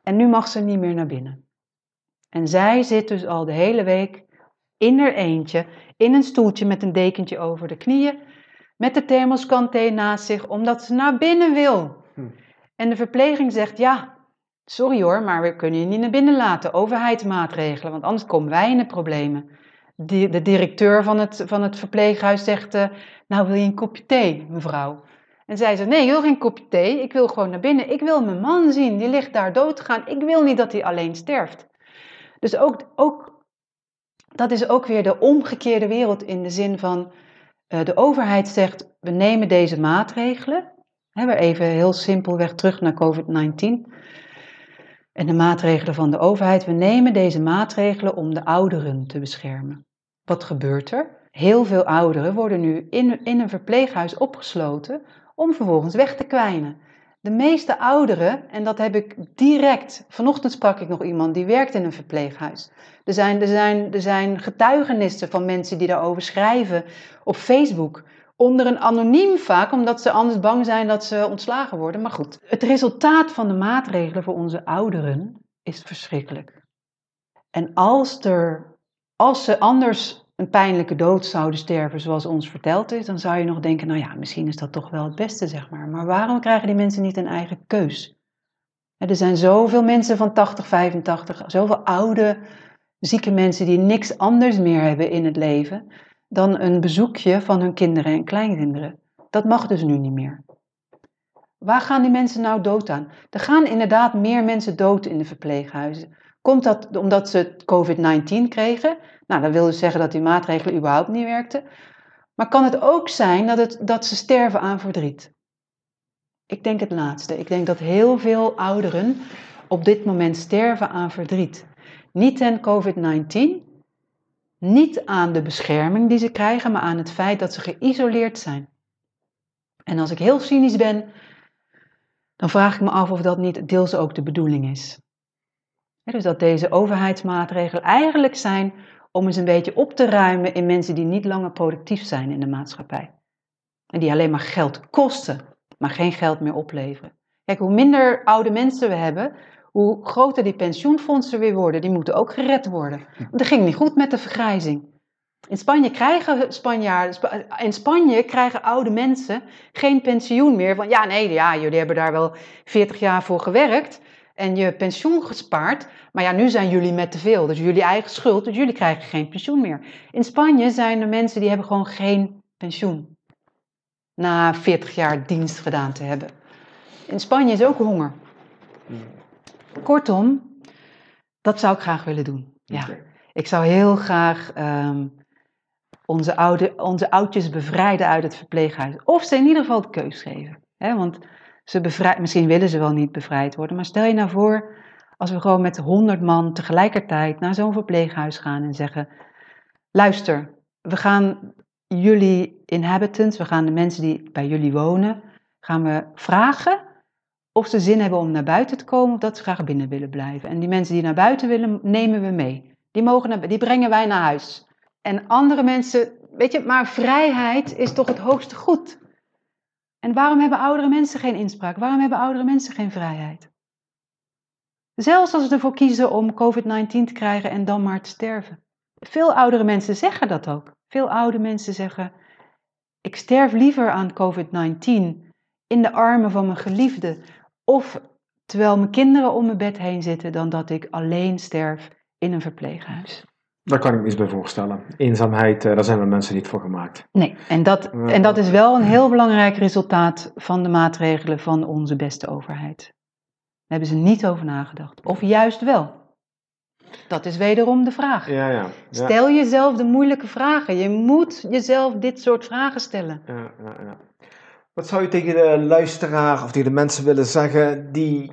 En nu mag ze niet meer naar binnen. En zij zit dus al de hele week in haar eentje, in een stoeltje met een dekentje over de knieën, met de thermoskan thee naast zich, omdat ze naar binnen wil. Hm. En de verpleging zegt, ja, sorry hoor, maar we kunnen je niet naar binnen laten, overheidsmaatregelen, want anders komen wij in de problemen. De, de directeur van het, van het verpleeghuis zegt, uh, nou wil je een kopje thee, mevrouw? En zij zegt, nee, ik wil geen kopje thee, ik wil gewoon naar binnen. Ik wil mijn man zien, die ligt daar dood te gaan. Ik wil niet dat hij alleen sterft. Dus ook, ook, dat is ook weer de omgekeerde wereld in de zin van, uh, de overheid zegt, we nemen deze maatregelen. Hè, we even heel simpelweg terug naar COVID-19. En de maatregelen van de overheid, we nemen deze maatregelen om de ouderen te beschermen. Wat gebeurt er? Heel veel ouderen worden nu in, in een verpleeghuis opgesloten om vervolgens weg te kwijnen. De meeste ouderen, en dat heb ik direct, vanochtend sprak ik nog iemand die werkt in een verpleeghuis. Er zijn, er zijn, er zijn getuigenissen van mensen die daarover schrijven op Facebook. Onder een anoniem vaak, omdat ze anders bang zijn dat ze ontslagen worden. Maar goed, het resultaat van de maatregelen voor onze ouderen is verschrikkelijk. En als, er, als ze anders een pijnlijke dood zouden sterven zoals ons verteld is, dan zou je nog denken, nou ja, misschien is dat toch wel het beste, zeg maar. Maar waarom krijgen die mensen niet een eigen keus? Er zijn zoveel mensen van 80, 85, zoveel oude, zieke mensen die niks anders meer hebben in het leven dan een bezoekje van hun kinderen en kleinkinderen. Dat mag dus nu niet meer. Waar gaan die mensen nou dood aan? Er gaan inderdaad meer mensen dood in de verpleeghuizen. Komt dat omdat ze COVID-19 kregen? Nou, dat wil dus zeggen dat die maatregelen überhaupt niet werkten. Maar kan het ook zijn dat, het, dat ze sterven aan verdriet? Ik denk het laatste. Ik denk dat heel veel ouderen op dit moment sterven aan verdriet. Niet aan COVID-19, niet aan de bescherming die ze krijgen, maar aan het feit dat ze geïsoleerd zijn. En als ik heel cynisch ben, dan vraag ik me af of dat niet deels ook de bedoeling is. Dus dat deze overheidsmaatregelen eigenlijk zijn om eens een beetje op te ruimen in mensen die niet langer productief zijn in de maatschappij. En die alleen maar geld kosten, maar geen geld meer opleveren. Kijk, hoe minder oude mensen we hebben, hoe groter die pensioenfondsen weer worden. Die moeten ook gered worden. Want dat ging niet goed met de vergrijzing. In Spanje krijgen Spanjaarden, in Spanje krijgen oude mensen geen pensioen meer. Van ja, nee, ja, jullie hebben daar wel 40 jaar voor gewerkt en je pensioen gespaard. Maar ja, nu zijn jullie met te veel. Dus jullie eigen schuld, dus jullie krijgen geen pensioen meer. In Spanje zijn er mensen die hebben gewoon geen pensioen. Na 40 jaar dienst gedaan te hebben. In Spanje is ook honger. Kortom, dat zou ik graag willen doen. Ja. Ik zou heel graag ehm, onze, oude, onze oudjes bevrijden uit het verpleeghuis. Of ze in ieder geval de keus geven. Hè? Want ze misschien willen ze wel niet bevrijd worden. Maar stel je nou voor, als we gewoon met honderd man tegelijkertijd naar zo'n verpleeghuis gaan en zeggen: luister, we gaan jullie inhabitants, we gaan de mensen die bij jullie wonen, gaan we vragen of ze zin hebben om naar buiten te komen of dat ze graag binnen willen blijven. En die mensen die naar buiten willen, nemen we mee. Die, mogen naar, die brengen wij naar huis. En andere mensen, weet je, maar vrijheid is toch het hoogste goed. En waarom hebben oudere mensen geen inspraak? Waarom hebben oudere mensen geen vrijheid? Zelfs als ze ervoor kiezen om COVID-19 te krijgen en dan maar te sterven. Veel oudere mensen zeggen dat ook. Veel oude mensen zeggen: Ik sterf liever aan COVID-19 in de armen van mijn geliefde of terwijl mijn kinderen om mijn bed heen zitten, dan dat ik alleen sterf in een verpleeghuis. Daar kan ik me iets bij voorstellen. Eenzaamheid, eh, daar zijn we mensen niet voor gemaakt. Nee, en dat, en dat is wel een heel belangrijk resultaat van de maatregelen van onze beste overheid. Daar hebben ze niet over nagedacht. Of juist wel. Dat is wederom de vraag. Ja, ja, ja. Stel jezelf de moeilijke vragen. Je moet jezelf dit soort vragen stellen. Ja, Wat zou je tegen de luisteraar of tegen de mensen willen zeggen die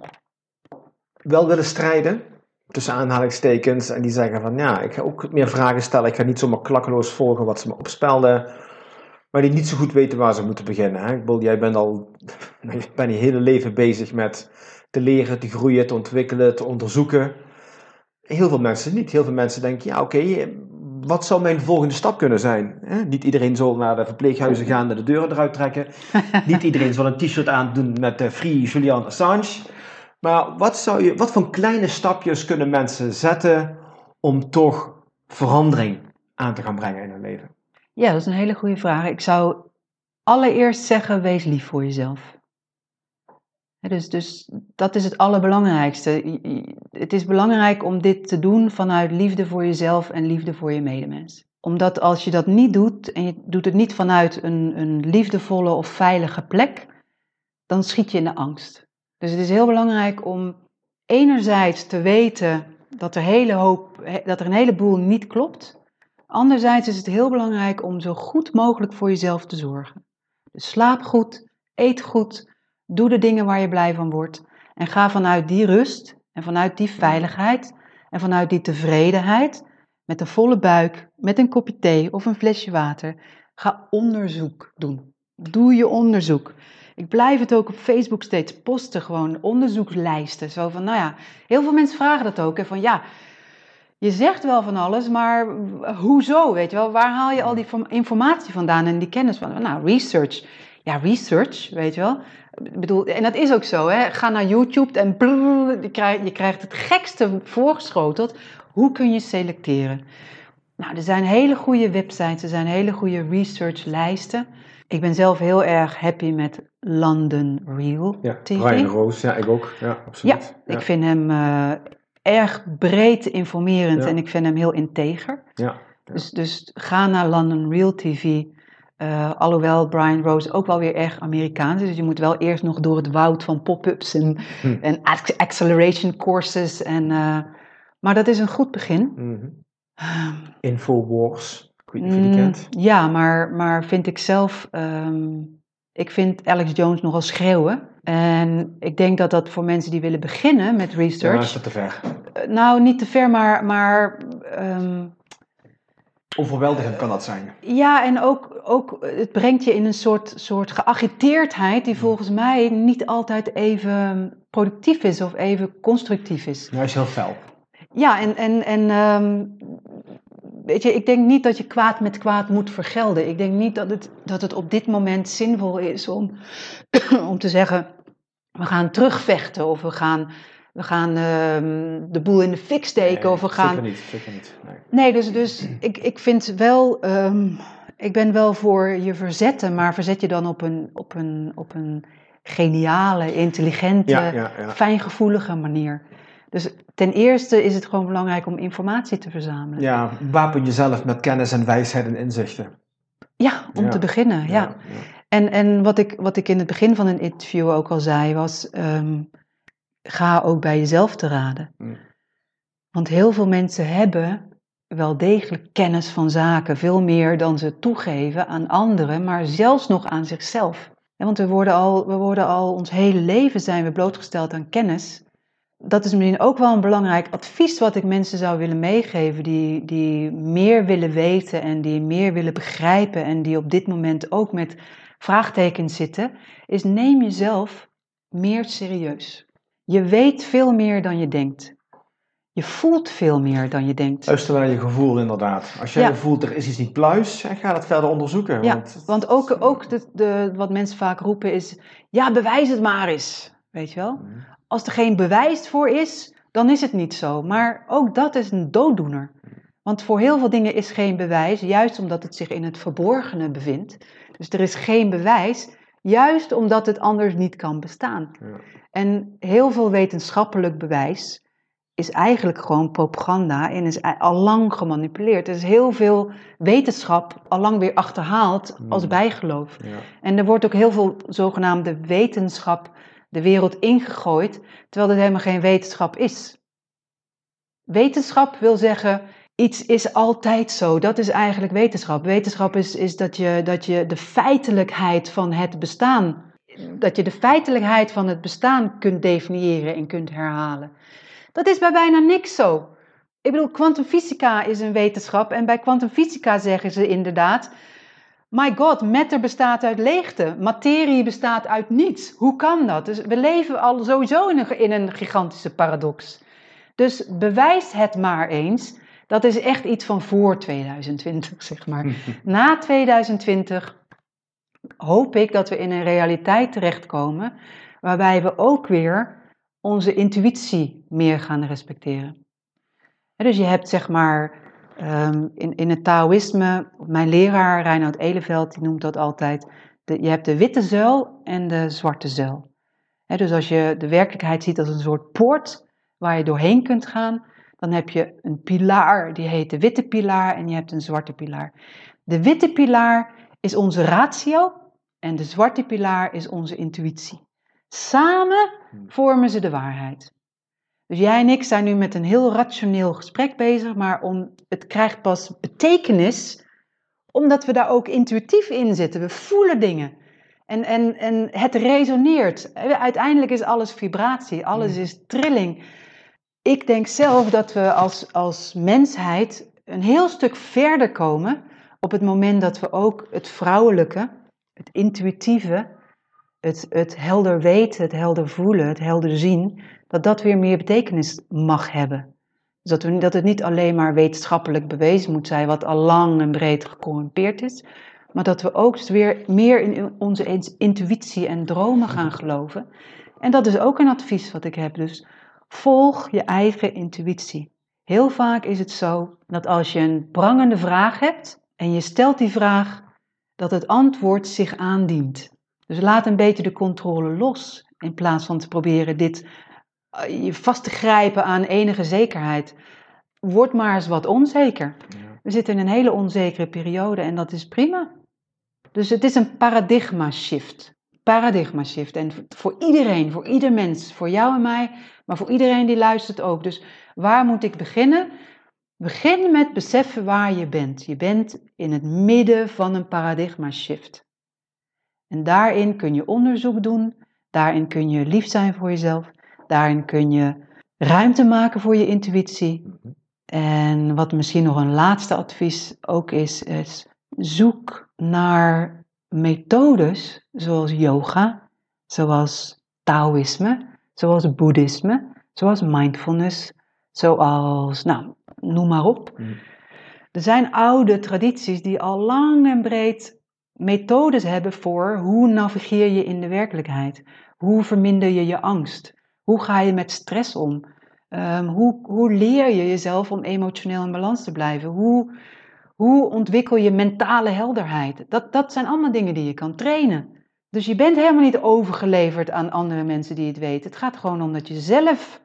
wel willen strijden? Tussen aanhalingstekens. En die zeggen van ja, ik ga ook meer vragen stellen. Ik ga niet zomaar klakkeloos volgen wat ze me opspelden. Maar die niet zo goed weten waar ze moeten beginnen. Hè? Ik bedoel, jij bent al je bent je hele leven bezig met te leren, te groeien, te ontwikkelen, te onderzoeken. Heel veel mensen niet. Heel veel mensen denken, ja oké, wat zou mijn volgende stap kunnen zijn? Niet iedereen zal naar de verpleeghuizen gaan en de deuren eruit trekken. niet iedereen zal een t-shirt aandoen met uh, Free Julian Assange. Maar wat, zou je, wat voor kleine stapjes kunnen mensen zetten om toch verandering aan te gaan brengen in hun leven? Ja, dat is een hele goede vraag. Ik zou allereerst zeggen, wees lief voor jezelf. Dus, dus dat is het allerbelangrijkste. Het is belangrijk om dit te doen vanuit liefde voor jezelf en liefde voor je medemens. Omdat als je dat niet doet en je doet het niet vanuit een, een liefdevolle of veilige plek, dan schiet je in de angst. Dus het is heel belangrijk om enerzijds te weten dat er, hele hoop, dat er een heleboel niet klopt. Anderzijds is het heel belangrijk om zo goed mogelijk voor jezelf te zorgen. Dus slaap goed, eet goed, Doe de dingen waar je blij van wordt. En ga vanuit die rust en vanuit die veiligheid en vanuit die tevredenheid, met een volle buik, met een kopje thee of een flesje water, ga onderzoek doen. Doe je onderzoek. Ik blijf het ook op Facebook steeds posten, gewoon onderzoekslijsten. Zo van, nou ja, heel veel mensen vragen dat ook. Hè, van ja, je zegt wel van alles, maar hoezo? Weet je wel, waar haal je al die informatie vandaan en die kennis van? Nou, research. Ja, research, weet je wel bedoel, en dat is ook zo, hè? ga naar YouTube en je, krijgt, je krijgt het gekste voorgeschoteld. Hoe kun je selecteren? Nou, er zijn hele goede websites, er zijn hele goede researchlijsten. Ik ben zelf heel erg happy met London Real ja, TV. Brian Roos, ja, ik ook. Ja, absoluut. Ja, ik vind hem uh, erg breed informerend en ik vind hem heel integer. Ja, Dus, dus ga naar London Real TV. Uh, alhoewel Brian Rose ook wel weer erg Amerikaans is. Dus je moet wel eerst nog door het woud van pop-ups en, hm. en acceleration courses. En, uh, maar dat is een goed begin. Mm Infowars, ik weet niet of je die kent. Ja, maar, maar vind ik zelf... Um, ik vind Alex Jones nogal schreeuwen. En ik denk dat dat voor mensen die willen beginnen met research... Ja, is dat te ver? Uh, nou, niet te ver, maar... maar um, Overweldigend kan dat zijn. Ja, en ook, ook het brengt je in een soort, soort geagiteerdheid die volgens mij niet altijd even productief is of even constructief is. is heel fel. Ja, en, en, en um, weet je, ik denk niet dat je kwaad met kwaad moet vergelden. Ik denk niet dat het, dat het op dit moment zinvol is om, om te zeggen, we gaan terugvechten of we gaan we gaan uh, de boel in de fik steken. Nee, of we gaan... Zeker niet, zeker niet. Nee, nee dus, dus ik, ik vind wel, um, ik ben wel voor je verzetten, maar verzet je dan op een, op een, op een geniale, intelligente, ja, ja, ja. fijngevoelige manier. Dus ten eerste is het gewoon belangrijk om informatie te verzamelen. Ja, wapen jezelf met kennis en wijsheid en inzichten. Ja, om te beginnen, ja. En, en wat, ik, wat ik in het begin van een interview ook al zei, was... Um, ga ook bij jezelf te raden. Mm. Want heel veel mensen hebben wel degelijk kennis van zaken, veel meer dan ze toegeven aan anderen, maar zelfs nog aan zichzelf. Want we worden al, we worden al ons hele leven zijn we blootgesteld aan kennis. Dat is misschien ook wel een belangrijk advies wat ik mensen zou willen meegeven die, die meer willen weten en die meer willen begrijpen en die op dit moment ook met vraagtekens zitten, is neem jezelf meer serieus. Je weet veel meer dan je denkt. Je voelt veel meer dan je denkt. Luister naar je gevoel inderdaad. Als jij voelt er is iets niet pluis, ga dat verder onderzoeken. Ja, want, want ook, ook de, de, wat mensen vaak roepen is, ja bewijs het maar eens. Weet je wel? Mhm. Als er geen bewijs voor is, dan is het niet zo. Maar ook dat is een dooddoener. Want voor heel veel dingen is geen bewijs, juist omdat het zich in het verborgene bevindt. Dus er is geen bewijs, juist omdat het anders niet kan bestaan. Ja. En heel veel wetenschappelijk bewijs is eigenlijk gewoon propaganda en is al lang gemanipuleerd. Er is heel veel wetenschap al lang weer achterhaald als hmm. bijgeloof. Ja. En er wordt ook heel veel zogenaamde wetenschap de wereld ingegooid, terwijl het helemaal geen wetenschap is. Wetenschap wil zeggen, iets is altijd zo. Dat is eigenlijk wetenschap. Wetenschap is, is dat, je, dat je de feitelijkheid van het bestaan dat je de feitelijkheid van het bestaan kunt definiëren en kunt herhalen. Dat is bij bijna niks zo. Ik bedoel, kwantumfysica is een wetenschap en bij kwantumfysica zeggen ze inderdaad, my god, matter bestaat uit leegte. Materie bestaat uit niets. Hoe kan dat? Dus we leven al sowieso in een, in een gigantische paradox. Dus bewijs het maar eens. Dat is echt iets van voor 2020, zeg maar. Na 2020 hoop ik dat we in een realiteit terechtkomen waarbij we ook weer onze intuïtie meer gaan respecteren. dus je hebt zeg maar Ehm, in, in het Taoïsme, mijn leraar Reinhard Eleveld, die noemt dat altijd, de, je hebt de witte zuil en de zwarte zuil. dus als je de werkelijkheid ziet als een soort poort waar je doorheen kunt gaan, dan heb je een pilaar, die heet de witte pilaar, en je hebt een zwarte pilaar. De witte pilaar is onze ratio en de zwarte pilaar is onze intuïtie. Samen hmm. vormen ze de waarheid. Dus jij en ik zijn nu met een heel rationeel gesprek bezig, maar om, het krijgt pas betekenis omdat we daar ook intuïtief in zitten. We voelen dingen. En, en, en het resoneert. Uiteindelijk is alles vibratie, alles mm. is trilling. Ik denk zelf dat we als, als mensheid een heel stuk verder komen op het moment dat we ook het vrouwelijke, het intuïtieve, het, het helder weten, het helder voelen, het helder zien, dat dat weer meer betekenis mag hebben. Dus dat, we, dat het niet alleen maar wetenschappelijk bewezen moet zijn, wat al lang en breed gecorrumpeerd is, maar dat we ook weer meer in onze intuïtie en dromen gaan geloven. En dat is ook een advies wat ik heb. Dus volg je eigen intuïtie. Heel vaak is het zo dat als je een prangende vraag hebt en je stelt die vraag, dat het antwoord zich aandient. Dus laat een beetje de controle los in plaats van te proberen dit je vast te grijpen aan enige zekerheid. Word maar eens wat onzeker. We zitten in een hele onzekere periode en dat is prima. Dus het is een paradigma shift. Paradigma shift. En voor iedereen, voor ieder mens, voor jou en mij, maar voor iedereen die luistert ook. Dus waar moet ik beginnen? Begin met beseffen waar je bent. Je bent in het midden van een paradigma shift. En daarin kun je onderzoek doen, daarin kun je lief zijn voor jezelf, Daarin kun je ruimte maken voor je intuïtie. Mhm. En wat misschien nog een laatste advies ook is, is zoek naar methodes zoals yoga, zoals Taoïsme, zoals Boeddhisme, zoals mindfulness, zoals, nou, noem maar op. Mhm. Er zijn oude tradities die al lang en breed methodes hebben voor hoe navigeer je in de werkelijkheid. Hoe verminder je je angst? Hoe ga je met stress om? Ehm, hoe, hoe leer je jezelf om emotioneel in balans te blijven? Hoe, hoe ontwikkel je mentale helderheid? Dat, dat zijn allemaal dingen die je kan trainen. Dus je bent helemaal niet overgeleverd aan andere mensen die het weten. Het gaat gewoon om dat je zelf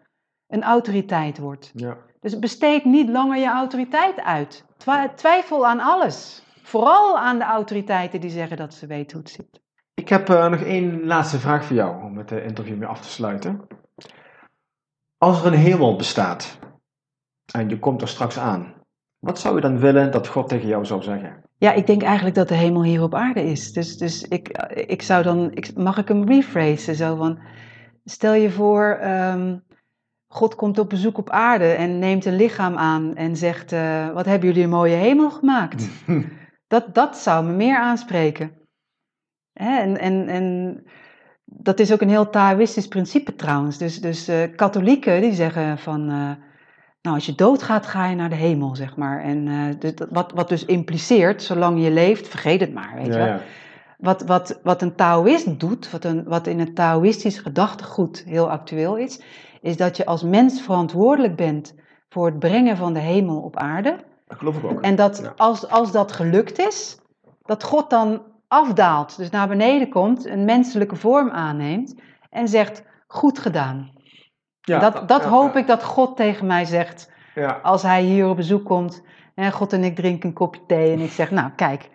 een autoriteit wordt. Ja. Dus besteed niet langer je autoriteit uit. Twijfel aan alles. Vooral aan de autoriteiten die zeggen dat ze weten hoe het zit. Ik heb uh, nog één laatste vraag voor jou om het interview mee af te sluiten. Als er een hemel bestaat en je komt er straks aan, wat zou je dan willen dat God tegen jou zou zeggen? Ja, ik denk eigenlijk dat de hemel hier op aarde is. Dus, dus ik, ik zou dan, ik, mag ik hem rephrasen? Zo van, stel je voor, ehm, God komt op bezoek op aarde en neemt een lichaam aan en zegt, uh, wat hebben jullie een mooie hemel gemaakt? dat, dat zou me meer aanspreken. Hè? En, en, en dat is ook een heel Taoïstisch principe trouwens. Dus, dus uh, katholieken die zeggen van, uh, nou als je doodgaat ga je naar de hemel, zeg maar. En uh, wat, wat dus impliceert, zolang je leeft, vergeet het maar, weet je wel. Wat, wat, wat een Taoïst doet, wat, een, wat in het Taoïstisch gedachtegoed heel actueel is, is dat je als mens verantwoordelijk bent voor het brengen van de hemel op aarde. Dat geloof ik ook. En dat als, als dat gelukt is, dat God dan afdaalt, dus naar beneden komt, een menselijke vorm aanneemt en zegt: Goed gedaan. Ja, dat dat hoop ik dat God tegen mij zegt als hij hier op bezoek komt. En God en ik drinken een kopje thee en ik zeg: Nou, kijk,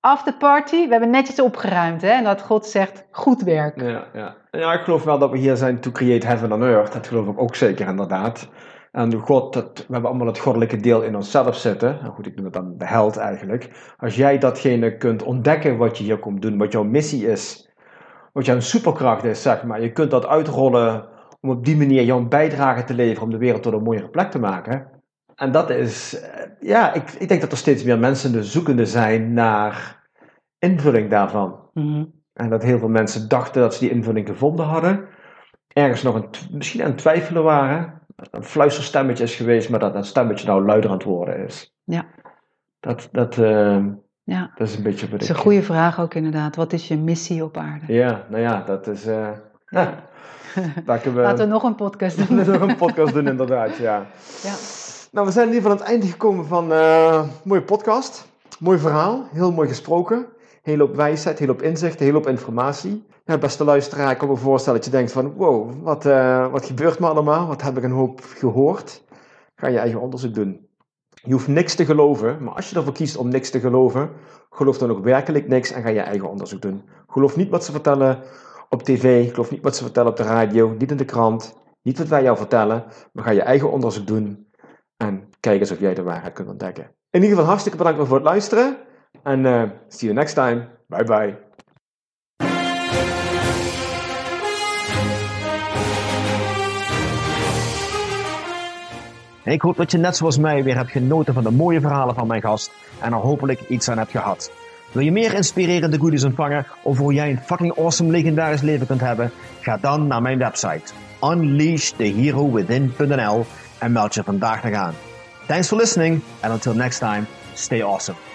after party, we hebben netjes opgeruimd. Hè? En dat God zegt: Goed werk. Ja, ja. ja, ik geloof wel dat we hier zijn to create heaven on earth. Dat geloof ik ook zeker, inderdaad. En God, dat, we hebben allemaal het goddelijke deel in onszelf zitten. Nou goed, ik noem het dan de held eigenlijk. Als jij datgene kunt ontdekken wat je hier komt doen, wat jouw missie is, wat jouw superkracht is, zeg maar. Je kunt dat uitrollen om op die manier jouw bijdrage te leveren om de wereld tot een mooiere plek te maken. En dat is, eh, ja, ik, ik denk dat er steeds meer mensen de zoekende zijn naar invulling daarvan. Mhm. En dat heel veel mensen dachten dat ze die invulling gevonden hadden. Ergens nog een, misschien aan het twijfelen waren. Een fluisterstemmetje is geweest, maar dat dat stemmetje nou luider aan het worden is. Ja. Dat, dat, eh, Ja, dat is een beetje wat dat is een goede vraag ook inderdaad. Wat is je missie op aarde? Ja, nou ja, dat is... eh ja. Daar we, Laten we nog een podcast we doen. nog een podcast doen, inderdaad, ja. Ja. Nou, we zijn in ieder geval aan het einde gekomen van eh, een mooie podcast. Mooi verhaal, heel mooi gesproken. Heel op wijsheid, heel op inzicht, heel op informatie. Ja, beste luisteraar, ik kan me voorstellen dat je denkt van... Wow, wat, eh, wat gebeurt me allemaal? Wat heb ik een hoop gehoord? Ga je eigen onderzoek doen. Je hoeft niks te geloven, maar als je ervoor kiest om niks te geloven... Geloof dan ook werkelijk niks en ga je eigen onderzoek doen. Geloof niet wat ze vertellen op tv, geloof niet wat ze vertellen op de radio, niet in de krant... Niet wat wij jou vertellen, maar ga je eigen onderzoek doen... En kijk eens of jij de waarheid kunt ontdekken. In ieder geval hartstikke bedankt voor het luisteren. En eh, see you next time. Bye bye. Ik hoop dat je net zoals mij weer hebt genoten van de mooie verhalen van mijn gast en er hopelijk iets aan hebt gehad. Wil je meer inspirerende goodies ontvangen of hoe jij een fucking awesome legendarisch leven kunt hebben? Ga dan naar mijn website unleashtheherowithin.nl en meld je vandaag nog aan. Thanks for listening and until next time, stay awesome.